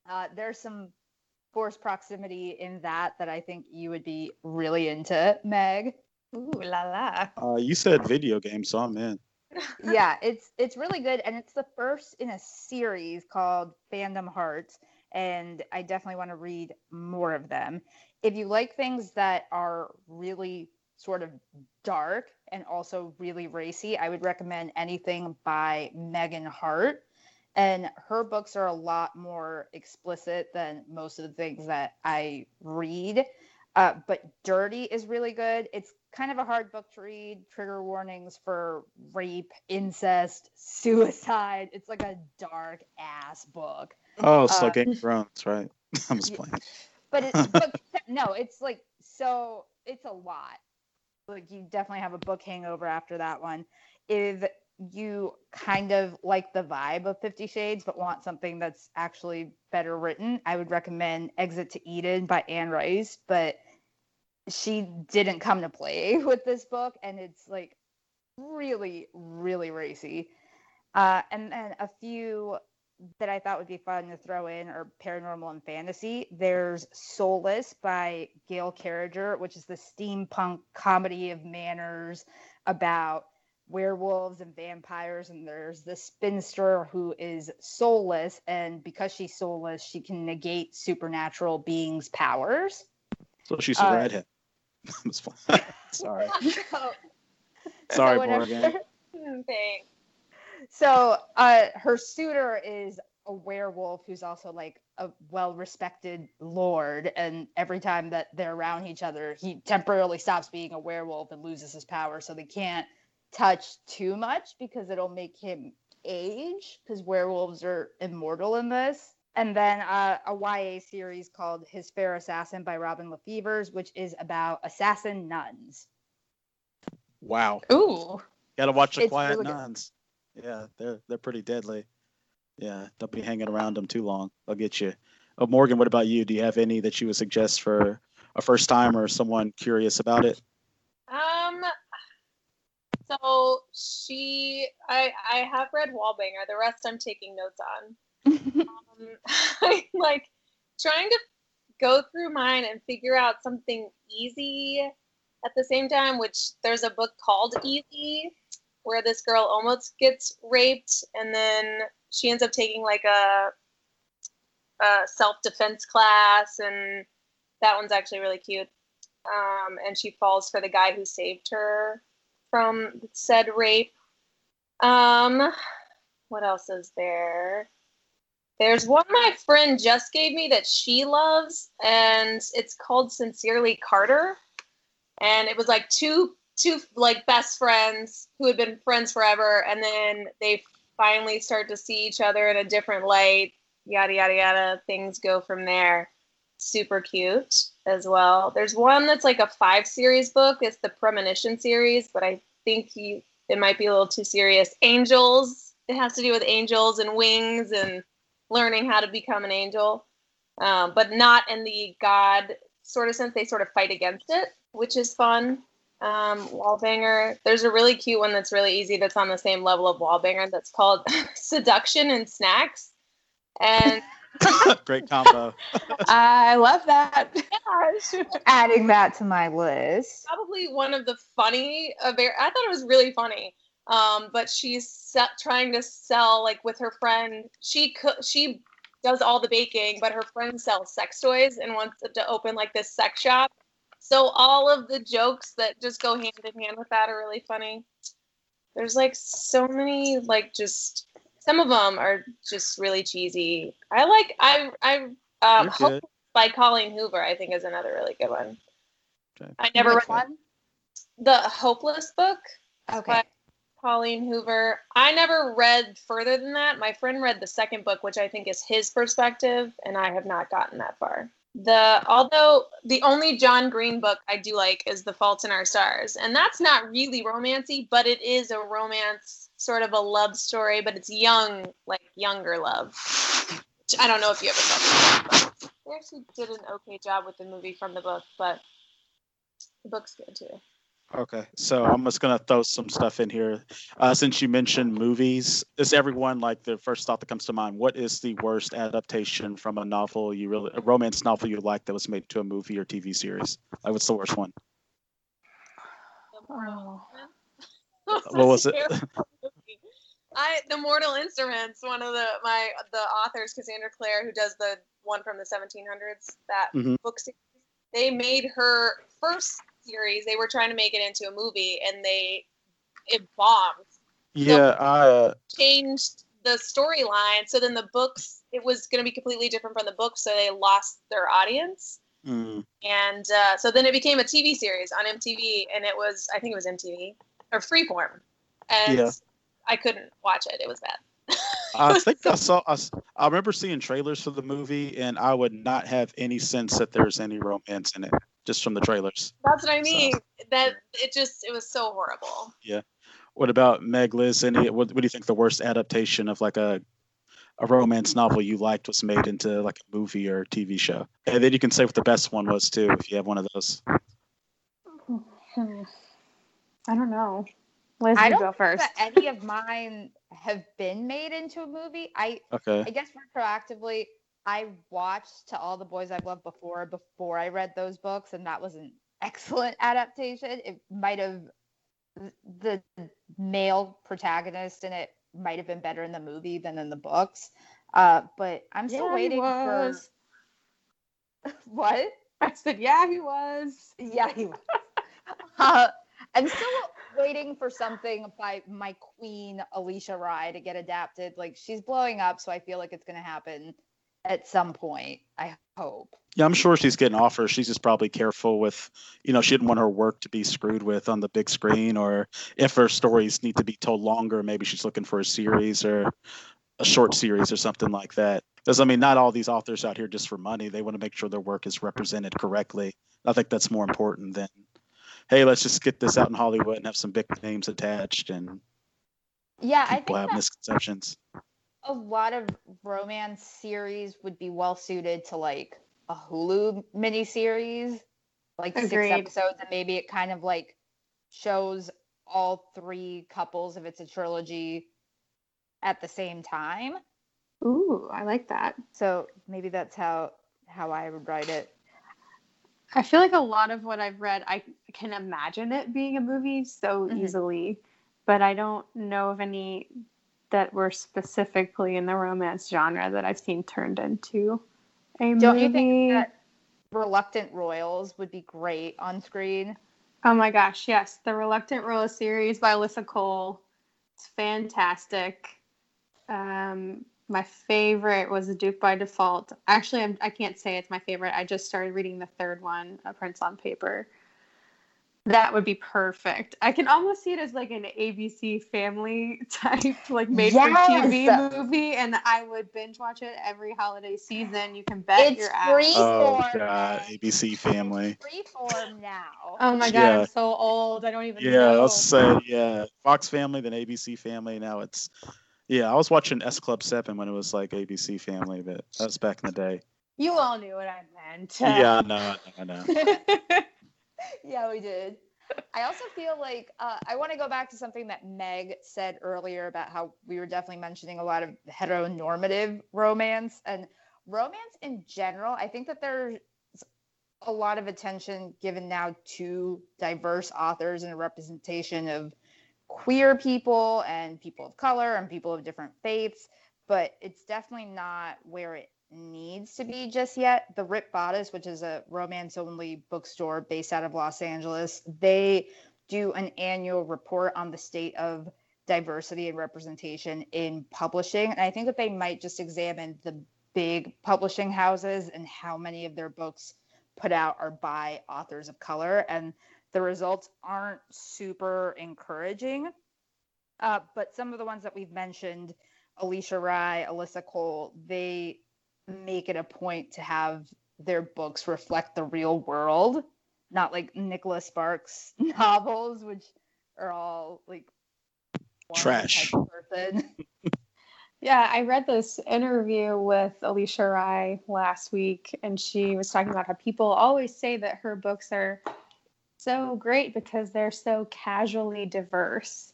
Uh, there's some force proximity in that that I think you would be really into, Meg. Ooh la la. Uh, you said video game, so I'm in. yeah, it's it's really good, and it's the first in a series called Fandom Hearts, and I definitely want to read more of them. If you like things that are really sort of dark and also really racy, I would recommend anything by Megan Hart. And her books are a lot more explicit than most of the things that I read. Uh, but Dirty is really good. It's kind of a hard book to read. Trigger warnings for rape, incest, suicide. It's like a dark ass book. Oh, so Uh, Game of Thrones, right? I'm just playing. But it's but no, it's like so it's a lot. Like you definitely have a book hangover after that one. If you kind of like the vibe of Fifty Shades but want something that's actually better written, I would recommend Exit to Eden by Anne Rice. But she didn't come to play with this book, and it's like really, really racy. Uh, and then a few that I thought would be fun to throw in are paranormal and fantasy. There's Soulless by Gail Carriger, which is the steampunk comedy of manners about werewolves and vampires. And there's this spinster who is soulless, and because she's soulless, she can negate supernatural beings' powers. So she's a Uh, redhead. I'm just. Sorry. So- Sorry, so whenever- Morgan. Thanks. So uh her suitor is a werewolf who's also like a well-respected lord and every time that they're around each other he temporarily stops being a werewolf and loses his power so they can't touch too much because it'll make him age because werewolves are immortal in this and then uh, a YA series called His Fair Assassin by Robin LaFevers, which is about assassin nuns. Wow. Ooh. Gotta watch the It's Quiet really good. Nuns. Yeah, they're they're pretty deadly. Yeah, don't be hanging around them too long. They'll get you. Oh, Morgan, what about you? Do you have any that you would suggest for a first time or someone curious about it? Um. So she, I, I have read Wallbanger. The rest I'm taking notes on. Um, I'm like trying to go through mine and figure out something easy at the same time. Which there's a book called Easy, where this girl almost gets raped, and then she ends up taking like a, a self defense class, and that one's actually really cute. Um, and she falls for the guy who saved her from said rape. Um, what else is there? There's one my friend just gave me that she loves, and it's called Sincerely Carter. And it was like two two like best friends who had been friends forever, and then they finally start to see each other in a different light. Yada yada yada. Things go from there. Super cute as well. There's one that's like a five series book. It's the Premonition series, but I think you it might be a little too serious. Angels. It has to do with angels and wings and learning how to become an angel, um, but not in the God sort of sense. They sort of fight against it, which is fun. Um, Wallbanger. There's a really cute one that's really easy that's on the same level of Wallbanger that's called Seduction and Snacks. And Great combo. I love that. yeah, Adding that to my list. probably one of the funny. I thought it was really funny. Um, but she's set, trying to sell like with her friend. She co- she does all the baking, but her friend sells sex toys and wants to open like this sex shop. So all of the jokes that just go hand in hand with that are really funny. There's like so many like just some of them are just really cheesy. I like I I um You're Hope by Colleen Hoover I think is another really good one. Okay. I never Which read one? the Hopeless book. Okay. by Colleen Hoover. I never read further than that. My friend read the second book, which I think is his perspective, and I have not gotten that far. The although the only John Green book I do like is The Fault in Our Stars, and that's not really romancy, but it is a romance, sort of a love story, but it's young, like younger love. I don't know if you ever saw that, but they actually did an okay job with the movie from the book, but the book's good too. Okay, so I'm just gonna throw some stuff in here. Uh, since you mentioned movies, is everyone like the first thought that comes to mind? What is the worst adaptation from a novel you really, a romance novel you like that was made to a movie or TV series? Like, what's the worst one? Oh. What was it? I the Mortal Instruments, one of the my the authors, Cassandra Clare, who does the one from the 1700s, that Mhm. book series. They made her first series. They were trying to make it into a movie, and they it bombed. Yeah, I uh, Changed the storyline, so then the books it was going to be completely different from the book, so they lost their audience. mm, And uh, so then it became a TV series on MTV, and it was I think it was MTV or Freeform, and Yeah. I couldn't watch it. It was bad. I think I saw. I remember seeing trailers for the movie, and I would not have any sense that there's any romance in it just from the trailers. That's what I So- mean. That it just it was so horrible. Yeah. What about Meg Liz? Any? What, what do you think the worst adaptation of like a a romance novel you liked was made into like a movie or TV show? And then you can say what the best one was too, if you have one of those. I don't know. Liz, I don't go think first. that any of mine have been made into a movie. I Okay. I guess retroactively, I watched To All the Boys I've Loved Before before I read those books, and that was an excellent adaptation. It might have the male protagonist in it might have been better in the movie than in the books. Uh, but I'm still Yeah, waiting for what? I said, yeah, he was. Yeah, he was. uh, I'm still waiting for something by my queen Alisha Rai to get adapted. Like she's blowing up, so I feel like it's going to happen at some point. I hope. Yeah, I'm sure she's getting offers. She's just probably careful with, you know, she didn't want her work to be screwed with on the big screen, or if her stories need to be told longer, maybe she's looking for a series or a short series or something like that. Because I mean, not all these authors out here just for money. They want to make sure their work is represented correctly. I think that's more important than, hey, let's just get this out in Hollywood and have some big names attached and Yeah, I think people have that misconceptions. A lot of romance series would be well suited to like a Hulu miniseries, like Agreed. six episodes, and maybe it kind of like shows all three couples if it's a trilogy at the same time. Ooh, I like that. So maybe that's how how I would write it. I feel like a lot of what I've read, I can imagine it being a movie so Mhm. easily, but I don't know of any that were specifically in the romance genre that I've seen turned into a movie. Don't you think that Reluctant Royals would be great on screen? Oh my gosh, yes, the Reluctant Royal series by Alyssa Cole. It's fantastic. Um, my favorite was The Duke by Default. Actually, I'm, I can't say it's my favorite. I just started reading the third one, A Prince on Paper. That would be perfect. I can almost see it as like an ABC family type, like made for TV movie, and I would binge watch it every holiday season. You can bet It's your ass. free. Oh Freeform, god. ABC Family. Freeform now. Oh my god, Yeah. I'm so old. I don't even Yeah, know. let's say yeah, Fox Family, then ABC Family. Now it's yeah. I was watching S Club Seven when it was like ABC Family, but that was back in the day. You all knew what I meant. Yeah, I know, I know, I know. yeah, we did. I also feel like uh, I want to go back to something that Meg said earlier about how we were definitely mentioning a lot of heteronormative romance and romance in general. I think that there's a lot of attention given now to diverse authors and a representation of queer people and people of color and people of different faiths, but it's definitely not where it needs to be just yet. The Ripped Bodice, which is a romance only bookstore based out of Los Angeles, they do an annual report on the state of diversity and representation in publishing. And I think that they might just examine the big publishing houses and how many of their books put out are by authors of color. And the results aren't super encouraging. Uh, but some of the ones that we've mentioned, Alisha Rai, Alyssa Cole, they make it a point to have their books reflect the real world, not like Nicholas Sparks novels, which are all like Trash. person. Yeah, I read this interview with Alisha Rai last week, and she was talking about how people always say that her books are so great because they're so casually diverse.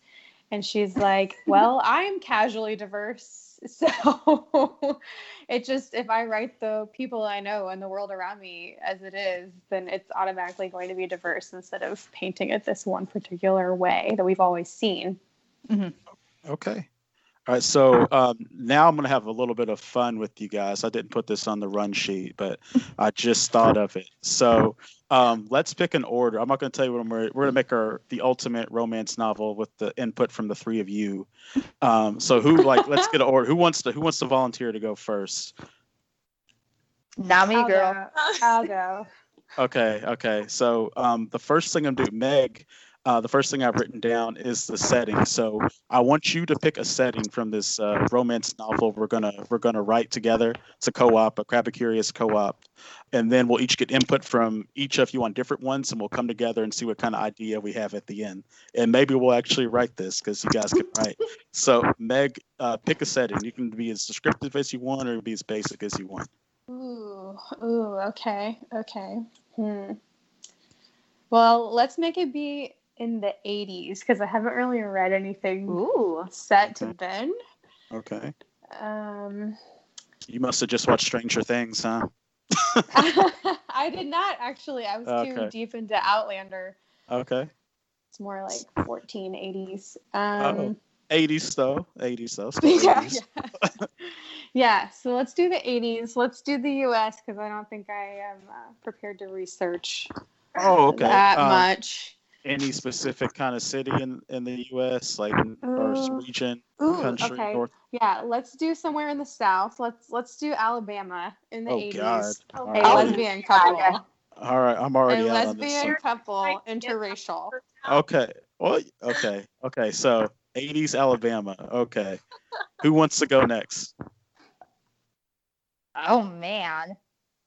And she's like, Well, I'm casually diverse. So it just, if I write the people I know and the world around me as it is, then it's automatically going to be diverse instead of painting it this one particular way that we've always seen. Mm-hmm. Okay. All right. So um, now I'm going to have a little bit of fun with you guys. I didn't put this on the run sheet, but I just thought of it. So um, let's pick an order. I'm not going to tell you what we're, we're going to make our the ultimate romance novel with the input from the three of you. Um, so who like let's get an order. Who wants to who wants to volunteer to go first? Not me, I'll girl. go. I'll go. Okay, okay. So um, the first thing I'm doing, Meg, uh, the first thing I've written down is the setting. So I want you to pick a setting from this uh, romance novel we're gonna we're gonna write together. It's a co-op, a Crabicurious co-op, and then we'll each get input from each of you on different ones, and we'll come together and see what kind of idea we have at the end. And maybe we'll actually write this because you guys can write. So Meg, uh, pick a setting. You can be as descriptive as you want, or be as basic as you want. Ooh, ooh, okay, okay. Hmm. Well, let's make it be in the 80s because I haven't really read anything Ooh. set to then. Okay. Um, You must have just watched Stranger Things, huh? I did not actually. I was too deep into Outlander. Okay. It's more like 1480s. Um, 80s though. 80s though. Still yeah, 80s. yeah. yeah, so let's do the 80s. Let's do the US because I don't think I am uh, prepared to research Oh, okay. that Um, much. Any specific kind of city in, in the U.S., like or Uh, region, Ooh, country, okay. north? Yeah, let's do somewhere in the South. Let's let's do Alabama in the Oh 80s. God! A All Hey, right. lesbian couple. All right, I'm A already out on this. lesbian so- couple, interracial. Okay. Well, okay. Okay. So 80s Alabama. Okay. Who wants to go next? Oh man.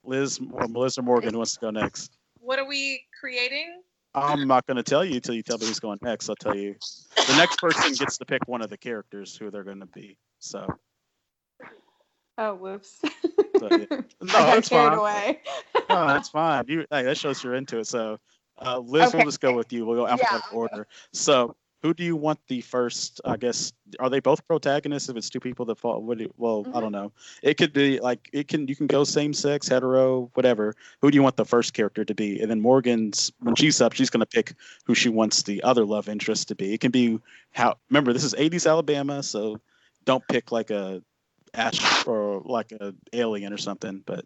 Liz or Melissa Morgan who wants to go next? What are we creating? I'm not going to tell you until you tell me who's going next. I'll tell you. The next person gets to pick one of the characters who they're going to be. So, Oh, whoops. So, yeah. no, that's fine. away. No, that's fine. You hey, that shows you're into it. So, uh, Liz, Okay. we'll just go with you. We'll go alphabetical Yeah. order. So, who do you want the first? I guess are they both protagonists? If it's two people that fall, what do you, well, I don't mm-hmm. know. It could be like it can. You can go same sex, hetero, whatever. Who do you want the first character to be? And then Morgan's when she's up, she's going to pick who she wants the other love interest to be. It can be how. Remember, this is '80s Alabama, so don't pick like a Ash or like a alien or something. But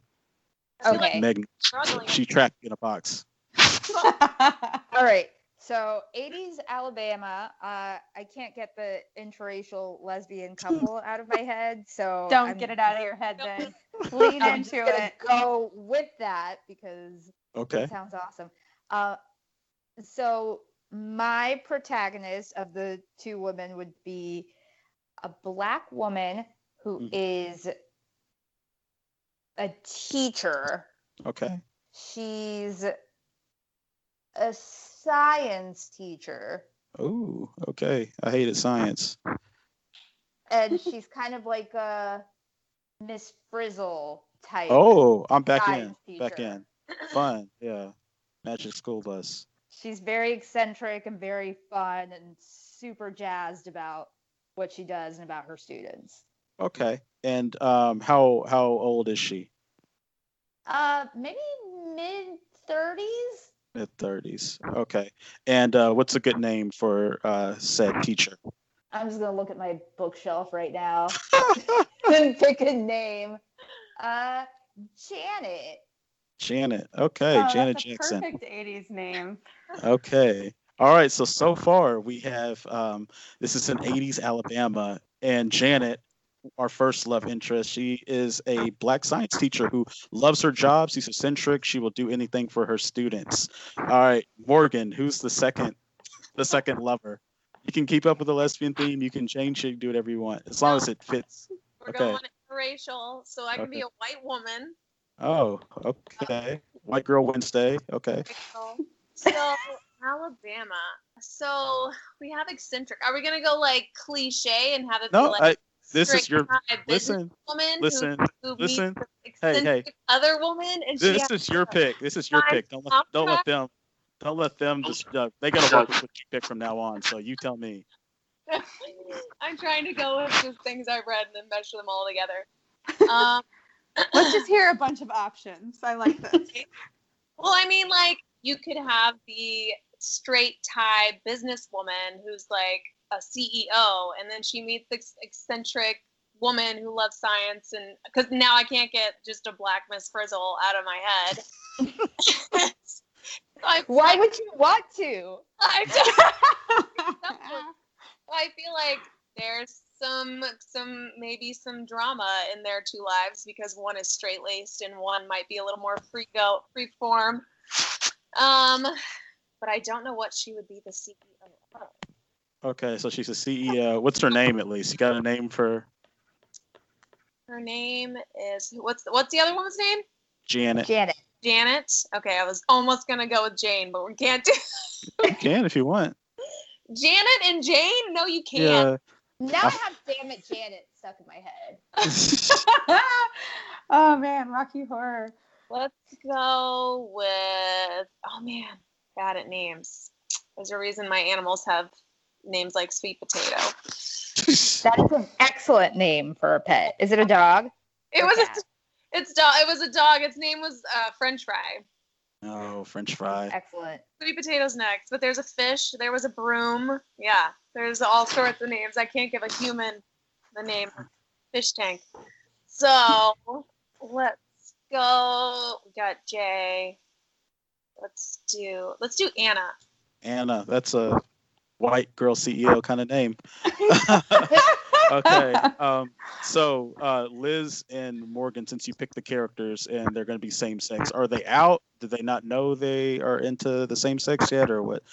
Okay. Meg, Struggling. she trapped in a box. All right. So 80s Alabama. Uh, I can't get the interracial lesbian couple out of my head. So Don't I'm- get it out of your head then. Lean I'm just into gonna it. Go with that because Okay. it sounds awesome. Uh, so my protagonist of the two women would be a black woman who Mhm. is a teacher. Okay. She's a science teacher. Oh, okay. I hated science. And she's kind of like a Miss Frizzle type. Oh, I'm back in. Back in. Fun. Yeah. Magic School Bus. She's very eccentric and very fun and super jazzed about what she does and about her students. Okay. And um, how how old is she? Uh, maybe mid 30s. Mid thirties. Okay. And uh, what's a good name for uh, said teacher? I'm just gonna look at my bookshelf right now and pick a name. Uh, Janet. Janet. Okay, Oh, Janet that's a Jackson. Perfect 80s name. Okay. All right. So so far we have um, this is in 80s Alabama, and Janet, our first love interest, she is a black science teacher who loves her job. She's eccentric. She will do anything for her students. All right, Morgan, who's the second, the second lover? You can keep up with the lesbian theme. You can change it. Do whatever you want, as long as it fits. We're Okay. going interracial, so I can be a white woman. Oh, okay. White girl Wednesday. Okay. So Alabama. So we have eccentric. Are we gonna go like cliche and have it be No, like I. This is your. Listen. woman Listen. who, listen. this Hey, hey. other woman and This has is your pick. This is your Five pick. Don't let, don't let them. Don't let them just. Uh, they gotta work with what you pick from now on. So you tell me. I'm trying to go with just things I've read and then measure them all together. Um, Let's just hear a bunch of options. I like this. well, I mean, like you could have the straight tie businesswoman who's like a CEO, and then she meets this eccentric woman who loves science, and because now I can't get just a black Miss Frizzle out of my head. I, Why would you want to? I, I feel like there's some some maybe some drama in their two lives because one is straight laced and one might be a little more free go free form. Um, but I don't know what she would be the CEO. Okay, so she's a CEO. What's her name at least? You got a name for Her name is what's the, what's the other woman's name? Janet? Janet. Janet. Okay, I was almost gonna go with Jane, but we can't do You can if you want. Janet and Jane. No, you can't. Yeah. Now I have damn it Janet stuck in my head. oh man, Rocky Horror. Let's go with oh man, bad at names. There's a reason my animals have names like sweet potato. That is an excellent name for a pet. Is it a dog? It was cat? a it's dog. It was a dog. Its name was uh, French fry. oh, French fry. Excellent. Sweet potatoes next, but there's a fish. There was a broom. Yeah, there's all sorts of names. I can't give a human the name fish tank. So let's go. We got Jay. Let's do let's do Anna. Anna. That's a white girl CEO kind of name. okay. Um, so uh, Liz and Morgan, since you picked the characters and they're going to be same sex, are they out? Do they not know they are into the same sex yet, or what?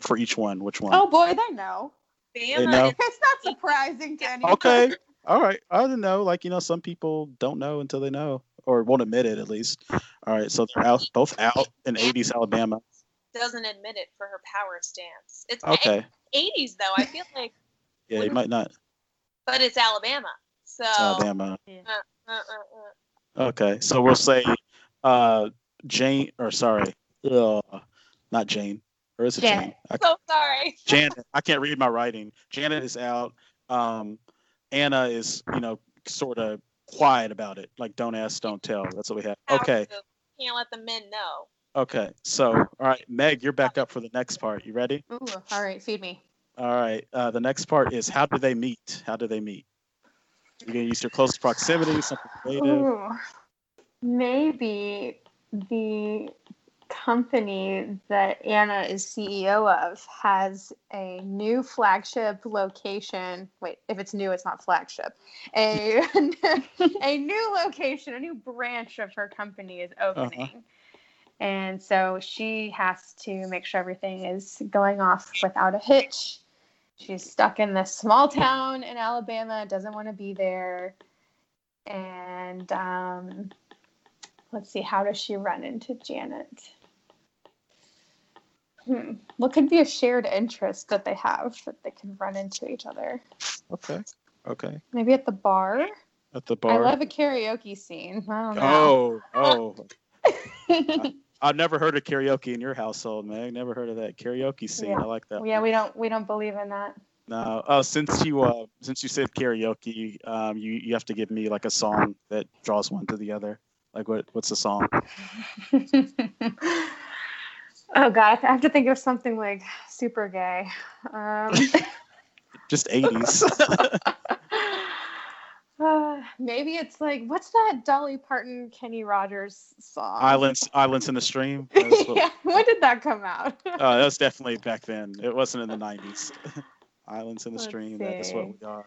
For each one, which one? Oh boy, they know. Bama know. It's not surprising to anyone. Okay. All right. I don't know. Like you know, some people don't know until they know, or won't admit it at least. All right. So they're out, both out in '80s Alabama. Doesn't admit it for her power stance. It's Okay. 80s though. I feel like, Yeah, you might not. but it's Alabama. So Alabama. uh, uh, uh. Okay. So we'll say uh Jane or sorry, uh, not Jane. Or is it Jane? Janet. I, so sorry. Janet. I can't read my writing. Janet is out. Um, Anna is, you know, sort of quiet about it. Like don't ask, don't tell. That's what we have. Okay. Power move. Can't let the men know. Okay. So all right, Meg, you're back up for the next part. You ready? Ooh, all right, feed me. All right. Uh, the next part is how do they meet? How do they meet? You're gonna use your close proximity, something creative. Ooh, maybe the company that Anna is CEO of has a new flagship location. Wait, if it's new, it's not flagship. A a new location, a new branch of her company is opening. And so she has to make sure everything is going off without a hitch. She's stuck in this small town in Alabama, doesn't want to be there. And um, let's see, how does she run into Janet? Hmm. What could be a shared interest that they have that they can run into each other? Okay. Okay. Maybe at the bar? At the bar. I love a karaoke scene. I don't know. oh, oh. I've never heard of karaoke in your household, Meg. Never heard of that karaoke scene. Yeah. I like that. yeah, we don't we don't believe in that. No. Oh, since you uh since you said karaoke, um, you you have to give me like a song that draws one to the other. Like what what's the song? oh god, I have to think of something like super gay. Um, Just 80s. uh, maybe it's like what's that Dolly Parton Kenny Rogers song? Islands Islands in the Stream. What- yeah, when did that come out? Oh, that was definitely back then. It wasn't in the 90s. Islands in the Let's Stream. That's what we are.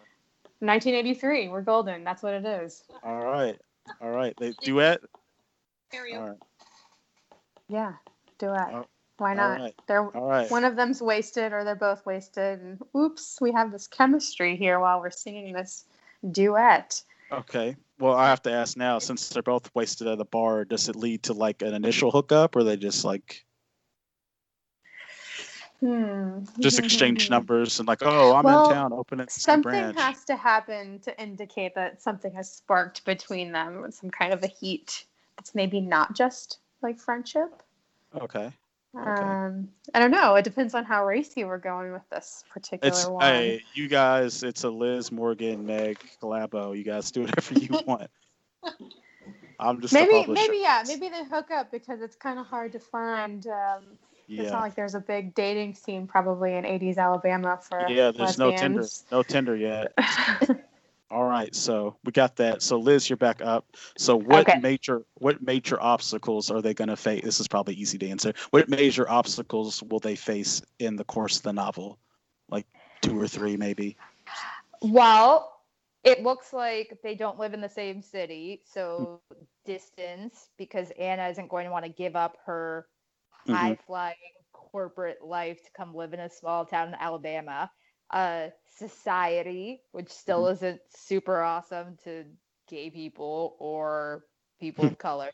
1983. We're golden. That's what it is. All right. All right. They duet. Karaoke. All right. Yeah, duet. Oh, Why not? right. They're All right. one of them's wasted or they're both wasted and oops we have this chemistry here while we're singing this duet Okay. Well, I have to ask now, since they're both wasted at a bar, does it lead to like an initial hookup, or they just like hmm. just exchange numbers and like, oh, I'm Well, in town, open it something has to happen to indicate that something has sparked between them some kind of a heat it's maybe not just like friendship Okay. Um i don't know it depends on how racy we're going with this particular It's one hey, you guys. It's a Liz Morgan, Meg collabo. You guys do whatever you want. I'm just maybe maybe yeah maybe they hook up because it's kind of hard to find um It's Yeah. not like there's a big dating scene probably in 80s Alabama for Yeah. There's no Tinder. No Tinder yet. All right, so we got that. So Liz, you're back up. So what Okay. major what major obstacles are they going to face? This is probably easy to answer. What major obstacles will they face in the course of the novel? Like two or three, maybe. Well, it looks like they don't live in the same city, so distance because Anna isn't going to want to give up her Mhm. high flying corporate life to come live in a small town in Alabama. Uh, society, which still isn't super awesome to gay people or people of color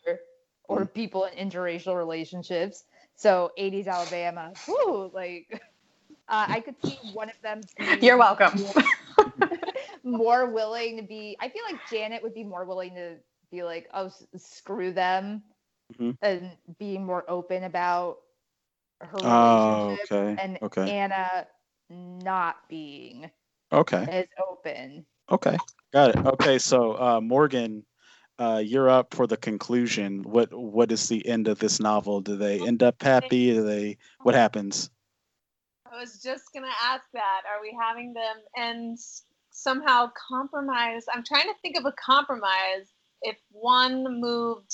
or people in interracial relationships. So 80s Alabama, whoo, like uh, I could see one of them. being You're welcome. more willing to be. I feel like Janet would be more willing to be like, oh, s- screw them, Mhm. and be more open about her Oh, relationship, okay. and Okay. Anna not being Okay. as open. Okay. Got it. Okay. So uh, Morgan, uh, you're up for the conclusion. What What is the end of this novel? Do they end up happy? Do they? What happens? I was just gonna ask that. Are we having them end somehow compromise? I'm trying to think of a compromise. If one moved,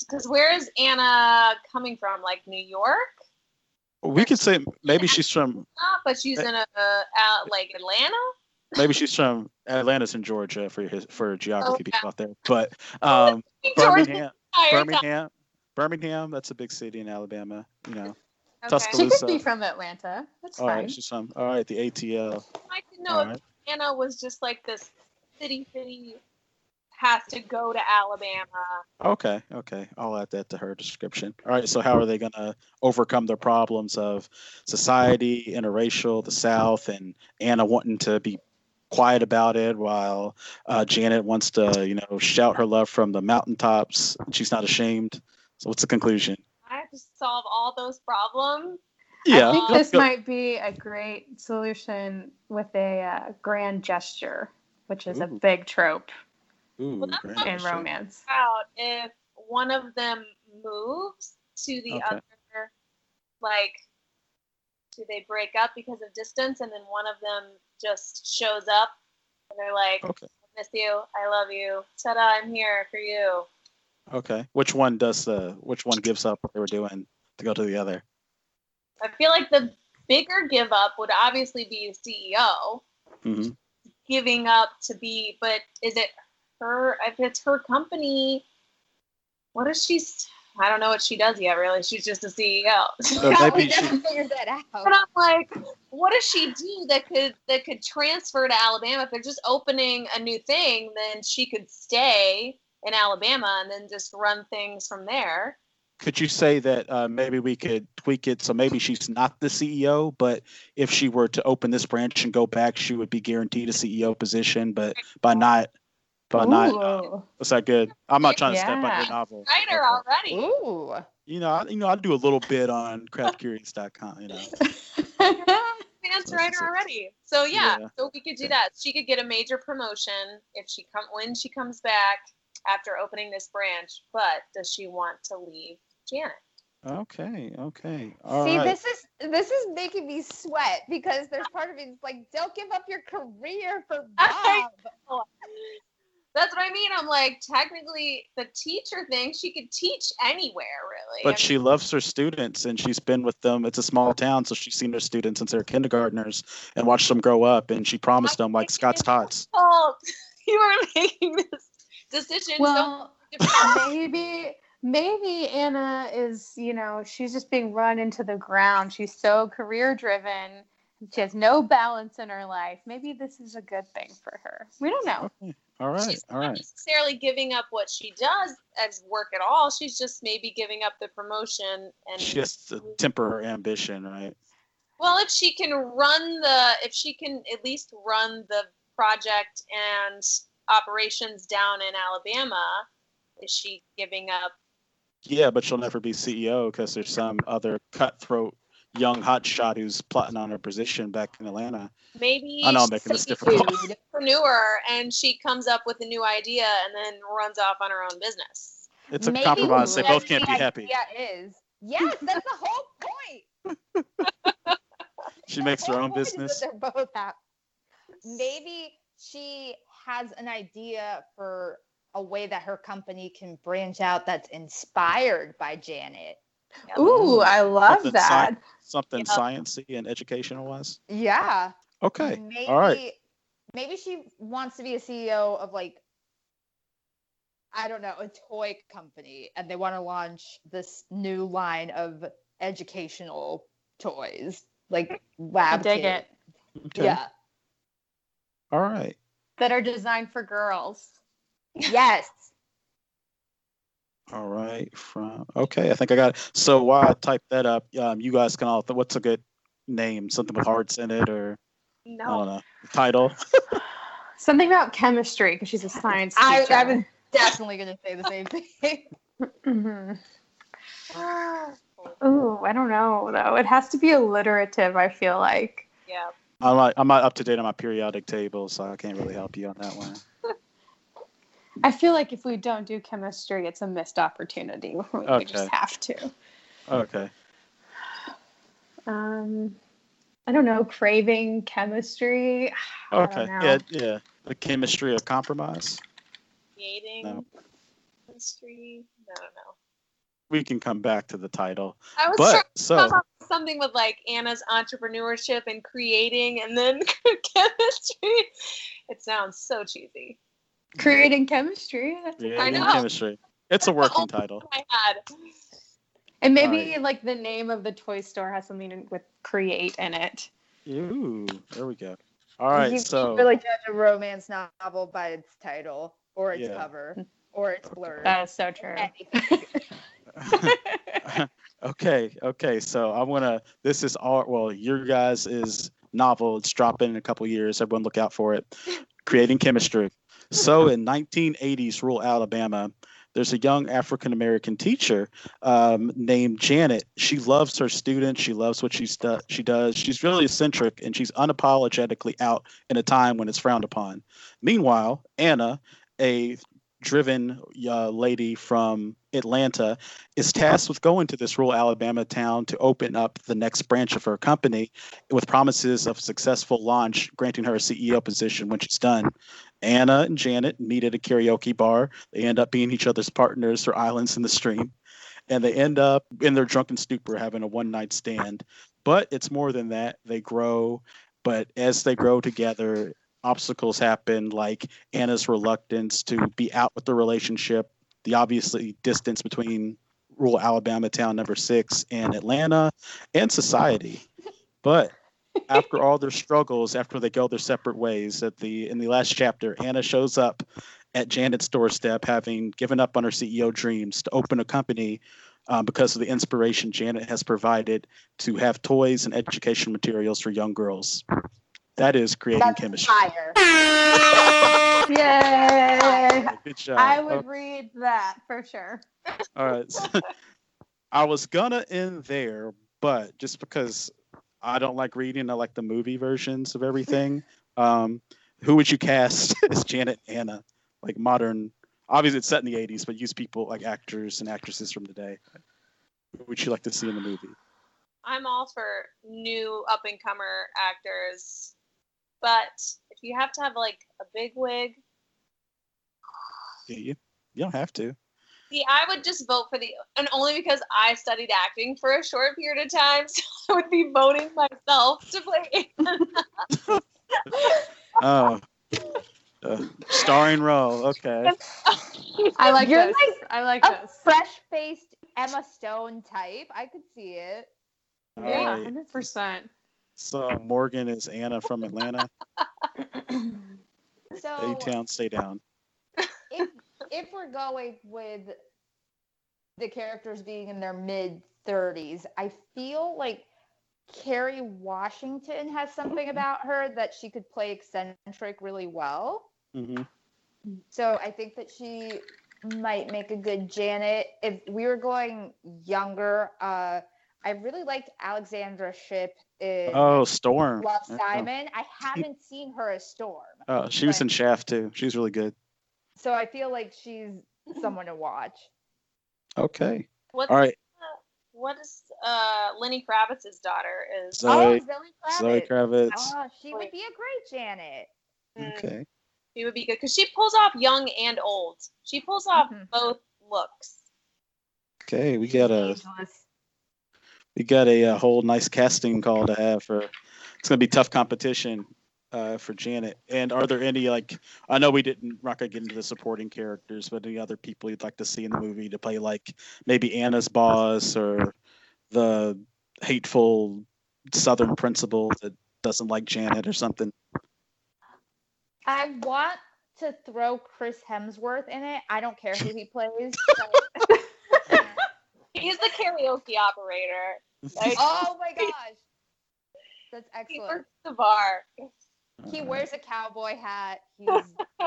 because where is Anna coming from? Like New York? We could say maybe she's from but she's in a, uh, out like Atlanta. maybe she's from Atlanta's in Georgia for his for geography Okay. people out there. But um, Georgia Birmingham, time. Birmingham, Birmingham. That's a big city in Alabama. You know. she Tuscaloosa. could be from Atlanta. That's All fine. right. She's from. All right. The ATL. I'd like to know All if right. Anna was just like this city city has to go to Alabama. Okay, okay. I'll add that to her description. All right, so how are they going to overcome their problems of society, interracial, the South, and Anna wanting to be quiet about it while uh, Janet wants to, you know, shout her love from the mountaintops. She's not ashamed. So what's the conclusion? I have to solve all those problems. Yeah. I think go- this go- might be a great solution with a uh, grand gesture, which is a big trope Ooh, Well, that's great. not in Sure. romance. Out if one of them moves to the Okay. other, like, do they break up because of distance, and then one of them just shows up, and they're like, Okay. "I miss you, I love you, ta-da, I'm here for you." Okay. Which one does the which one gives up what they were doing to go to the other? I feel like the bigger give up would obviously be a CEO hmm giving up to be, but is it her? If it's her company, what is she? i don't know what she does yet. Really, she's just a CEO. So maybe she- figured that out. But I'm like, what does she do that could that could transfer to Alabama? If they're just opening a new thing, then she could stay in Alabama and then just run things from there. Could you say that uh, maybe we could tweak it so maybe she's not the CEO, but if she were to open this branch and go back, she would be guaranteed a CEO position, but by not, by not, uh, Ooh. was that good? I'm not trying to step on your novel. Writer Okay. already. Ooh. You know, I, you know, I do a little bit on crabicurious.com. You know, Advanced So- writer so- already. So yeah, Yeah. so we could do Okay. that. She could get a major promotion if she come when she comes back after opening this branch. But does she want to leave Janet? okay, okay, all See, right. this is this is making me sweat because there's part of me that's like, don't give up your career for I Bob. That's what I mean. I'm like, technically, the teacher thing, she could teach anywhere, really. I But she loves her students and she's been with them. It's a small town, so she's seen her students since they're kindergartners and watched them grow up. And she promised them like Scott's Tots. fault. You are making this decision. well, so maybe maybe Anna is, you know, she's just being run into the ground. She's so career driven. She has no balance in her life. Maybe this is a good thing for her. We don't know. Okay. All right, she's all not right. necessarily giving up what she does as work at all. She's just maybe giving up the promotion and She has to temper her ambition, right? Well, if she can run the, if she can at least run the project and operations down in Alabama, is she giving up? Yeah, but she'll never be CEO because there's some other cutthroat young hotshot who's plotting on her position back in Atlanta. Maybe I know I'm she's making this a difficult. entrepreneur and she comes up with a new idea and then runs off on her own business. It's a Maybe compromise. They both can't be happy. Yeah, is yes, that's the whole point. She The makes her own point is that business. They're both happy. Maybe she has an idea for a way that her company can branch out that's inspired by Janet. Ooh, I love Something that. sci- something Yeah. sciencey and educational wise. Yeah. Okay. Maybe All right. maybe she wants to be a CEO of like I don't know, a toy company and they want to launch this new line of educational toys like lab I lab dig kit. it. Okay. Yeah. All right. That are designed for girls. Yes. All right. From okay, I think I got it. So while I type that up, um, you guys can all. What's a good name? Something with hearts in it, or I don't know. Title. Something about chemistry because she's a science I, teacher. I was definitely gonna say the same thing. Mhm. Ooh, I don't know though. It has to be alliterative. I feel like. Yeah. I'm not, I'm not up to date on my periodic table, so I can't really help you on that one. I feel like if we don't do chemistry, it's a missed opportunity. We Okay. just have to. Okay. Um, I don't know. Craving chemistry. Okay. Yeah. Yeah. The chemistry of compromise. Creating No. chemistry. I don't know. We can come back to the title, I was trying but to so come up with something with like Anna's entrepreneurship and creating and then chemistry. It sounds so cheesy. Creating chemistry. That's yeah, I know. chemistry. It's a working title. I had. And maybe Right. like the name of the toy store has something with create in it. Ooh, there we go. All right. you So can't really judge a romance novel by its title or its Yeah. cover or its blurb. That is so true. Okay, okay. So I want to. This is all. Well, your guys is novel. It's dropping in a couple years. Everyone look out for it. Creating chemistry. So in 1980s, rural Alabama, there's a young African American teacher um, named Janet. She loves her students. She loves what she's do- she does. She's really eccentric and she's unapologetically out in a time when it's frowned upon. Meanwhile, Anna, a driven uh, lady from Atlanta is tasked with going to this rural Alabama town to open up the next branch of her company with promises of successful launch, granting her a CEO position when she's done. Anna and Janet meet at a karaoke bar. They end up being each other's partners for Islands in the Stream. And they end up in their drunken stupor having a one night stand. But it's more than that. They grow, but as they grow together, obstacles happen like Anna's reluctance to be out with the relationship, the obviously distance between rural Alabama town number six and Atlanta, and society. But after all their struggles, after they go their separate ways, at the in the last chapter, Anna shows up at Janet's doorstep, having given up on her CEO dreams to open a company um, because of the inspiration Janet has provided to have toys and education materials for young girls. That is creating That's chemistry. fire. Yay! Good job. I would Okay. read that for sure. All right. so I was gonna end there, but just because I don't like reading, I like the movie versions of everything. Um, who would you cast as Janet Anna? Like modern, obviously it's set in the '80s, but use people like actors and actresses from today. Who would you like to see in the movie? I'm all for new up and comer actors, but if you have to have like a big wig, Do you? You don't have to. See, I would just vote for the, and only because I studied acting for a short period of time, so I would be voting myself to play. Oh, uh, starring role. Okay. I like You're this. like I like A this. fresh faced Emma Stone type. I could see it. All Yeah, hundred percent. So Morgan is Anna from Atlanta. So A town, stay down. If we're going with the characters being in their mid 30s, I feel like Kerry Washington has something about her that she could play eccentric really well. hmm So I think that she might make a good Janet. If we were going younger, uh, I really liked Alexandra Shipp in Oh, Storm. Love Oh. Simon. I haven't seen her as Storm, Oh, she was in Shaft too. She's really good. So I feel like she's someone to watch. Okay. What's, All right. What is uh, Lenny Kravitz's daughter is? So- oh, Zoe- Zoe Zoe Kravitz. Kravitz. Oh, she would be a great Janet. Mm, Okay. She would be good because she pulls off young and old. She pulls off Mhm. both looks. Okay. We got a we got a, uh whole nice casting call to have for. It's gonna be tough competition uh, for Janet. And are there any like I know we didn't not gonna get into the supporting characters, but any other people you'd like to see in the movie to play like maybe Anna's boss or the hateful Southern principal that doesn't like Janet or something. I want to throw Chris Hemsworth in it. I don't care who he plays. but- He's the karaoke operator. Like, oh my gosh. That's excellent. he excellent. works the bar. He uh-huh. wears a cowboy hat. He's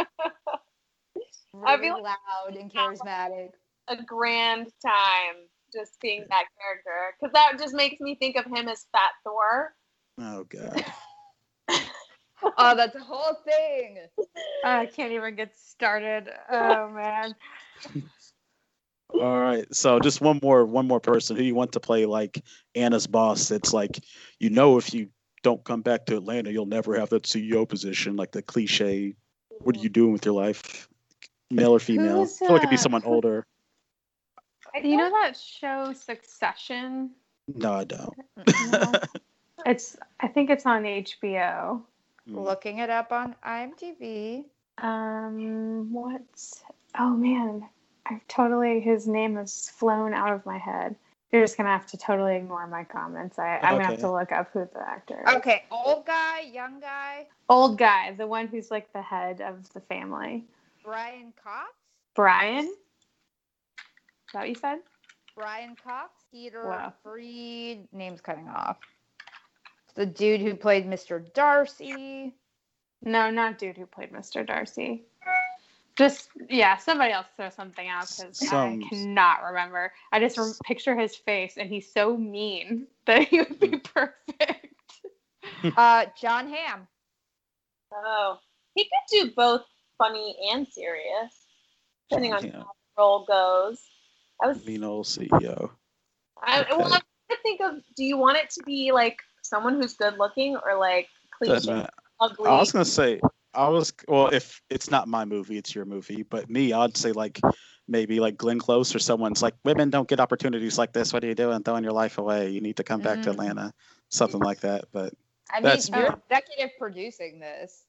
I really like- loud and charismatic. A grand time just seeing that character because that just makes me think of him as Fat Thor. Oh god. Oh, that's a whole thing. I can't even get started. Oh man. All right. So just one more one more person who you want to play like Anna's boss. It's like you know if you don't come back to Atlanta, you'll never have that CEO position, like the cliche. What are you doing with your life? Male or female? Who's, I feel like it'd be someone older. I You know that show Succession? No, I don't. No. it's I think it's on HBO. Mm. Looking it up on IMDb. Um what's oh man. I've totally his name has flown out of my head. You're just gonna have to totally ignore my comments. I, I'm gonna have to look up who the actor is. Okay, old guy, young guy, Old guy, the one who's like the head of the family. Brian Cox. Brian? Is that what you said? Brian Cox, Peter Wow. Freed. Name's cutting off. The dude who played Mr. Darcy. No, not dude who played Mr. Darcy. Just yeah, somebody else throw something out because Some- I cannot remember. I just rem- picture his face, and he's so mean that he would be perfect. Uh, Jon Hamm. Oh, he could do both funny and serious. depending on Yeah. how the role goes. I was Mean old CEO. I, Okay. well, I'm trying to think of do you want it to be like someone who's good looking or like cliche, ugly? I was gonna say I was well if it's not my movie, it's your movie. But me, I'd say like maybe like Glenn Close or someone's like women don't get opportunities like this. What are you doing? Throwing your life away. You need to come back to Mhm. Atlanta. Something like that. But I mean, you're me. executive producing this.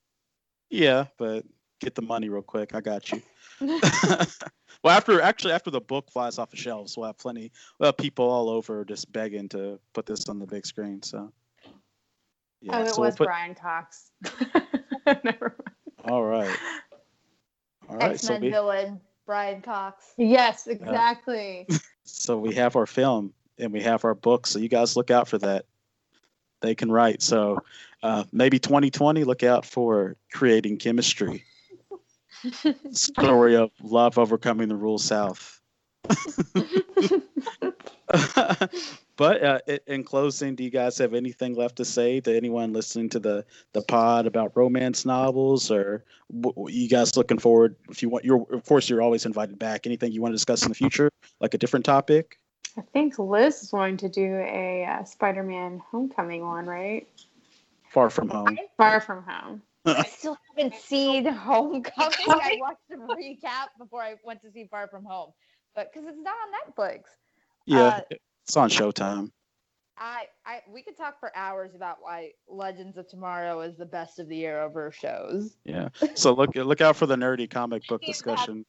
yeah, but get the money real quick. I got you. well, after actually after the book flies off the shelves, we'll have plenty. We'll people all over just begging to put this on the big screen. So yeah, oh, it so we'll was put- Brian Cox. Never mind. all right. All right, X so Men we villain Brian Cox. Yes, exactly. so we have our film and we have our book. So you guys look out for that. They can write. So uh, maybe 2020, look out for creating chemistry. Story of love overcoming the rules south. But uh, in closing, do you guys have anything left to say to anyone listening to the the pod about romance novels, or w- w- you guys looking forward? If you want, you're of course you're always invited back. Anything you want to discuss in the future, like a different topic? I think Liz is going to do a uh, Spider-Man Homecoming one, right? Far from home. Far from home. I still haven't seen Homecoming. I watched the recap before I went to see Far From Home, but because it's not on Netflix. Yeah, Uh, it's on Showtime. I, I, we could talk for hours about why Legends of Tomorrow is the best of the Arrowverse shows. Yeah. So look look out for the nerdy comic book discussion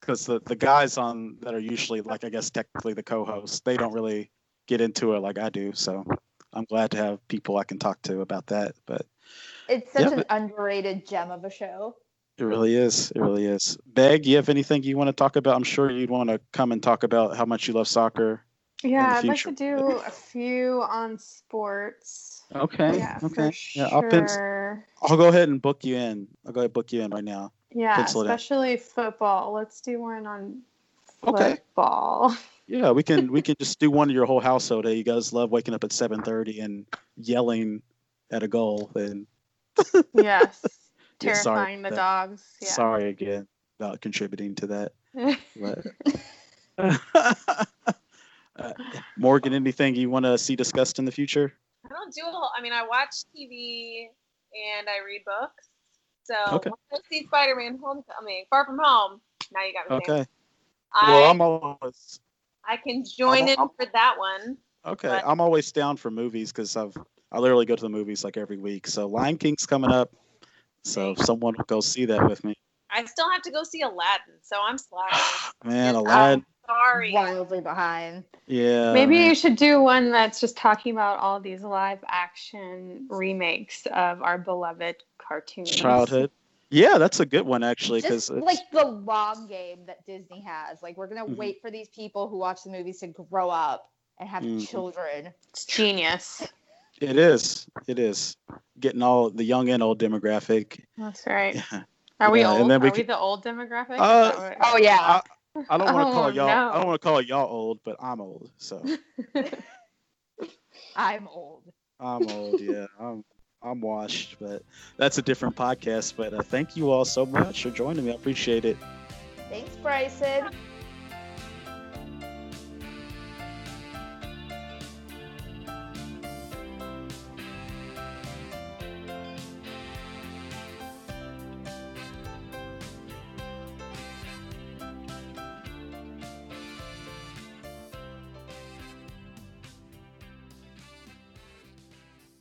because the the guys on that are usually like I guess technically the co-hosts they don't really get into it like I do. So I'm glad to have people I can talk to about that. But It's such Yeah, an but- underrated gem of a show. It really is. It really is. Meg, you have anything you want to talk about? I'm sure you'd want to come and talk about how much you love soccer. Yeah, I'd like to do a few on sports. Okay. Yeah, okay. for Yeah, I'll pin. I'll go ahead and book you in. I'll go ahead and book you in right now. Yeah, pencil especially football. Let's do one on Okay. football. Yeah, we can we can just do one of your whole household. Hey, you guys love waking up at seven thirty and yelling at a goal. And yes. Yeah, Terrifying the that- dogs. Yeah. sorry again about contributing to that. But uh, Morgan, anything you want to see discussed in the future? I don't do a whole. I mean, I watch TV and I read books. So Okay. once I see Spider-Man Homecoming, Far From Home. Now you got me. Okay. I, Well, I'm always I can join I'm- in I'm- for that one. okay. But- I'm always down for movies because I've I literally go to the movies like every week. So Lion King's coming up. So if someone will go see that with me. I still have to go see Aladdin, so I'm slacking. Man, Yeah. Aladdin. Sorry. Wildly behind. Yeah. Maybe man. you should do one that's just talking about all these live action remakes of our beloved cartoons. childhood. Yeah, that's a good one actually because like the long game that Disney has. Like we're gonna Mhm. wait for these people who watch the movies to grow up and have Mhm. children. It's genius. It is. It is getting all the young and old demographic. That's right. Yeah. Are we Yeah, and old? then we Are we the old demographic? Uh, Oh yeah. I don't want to call Oh, y'all. no. I don't want to call y'all old, but I'm old. So I'm old. I'm old. Yeah, I'm. I'm washed, but that's a different podcast. But uh, thank you all so much for joining me. I appreciate it. Thanks, Bryson.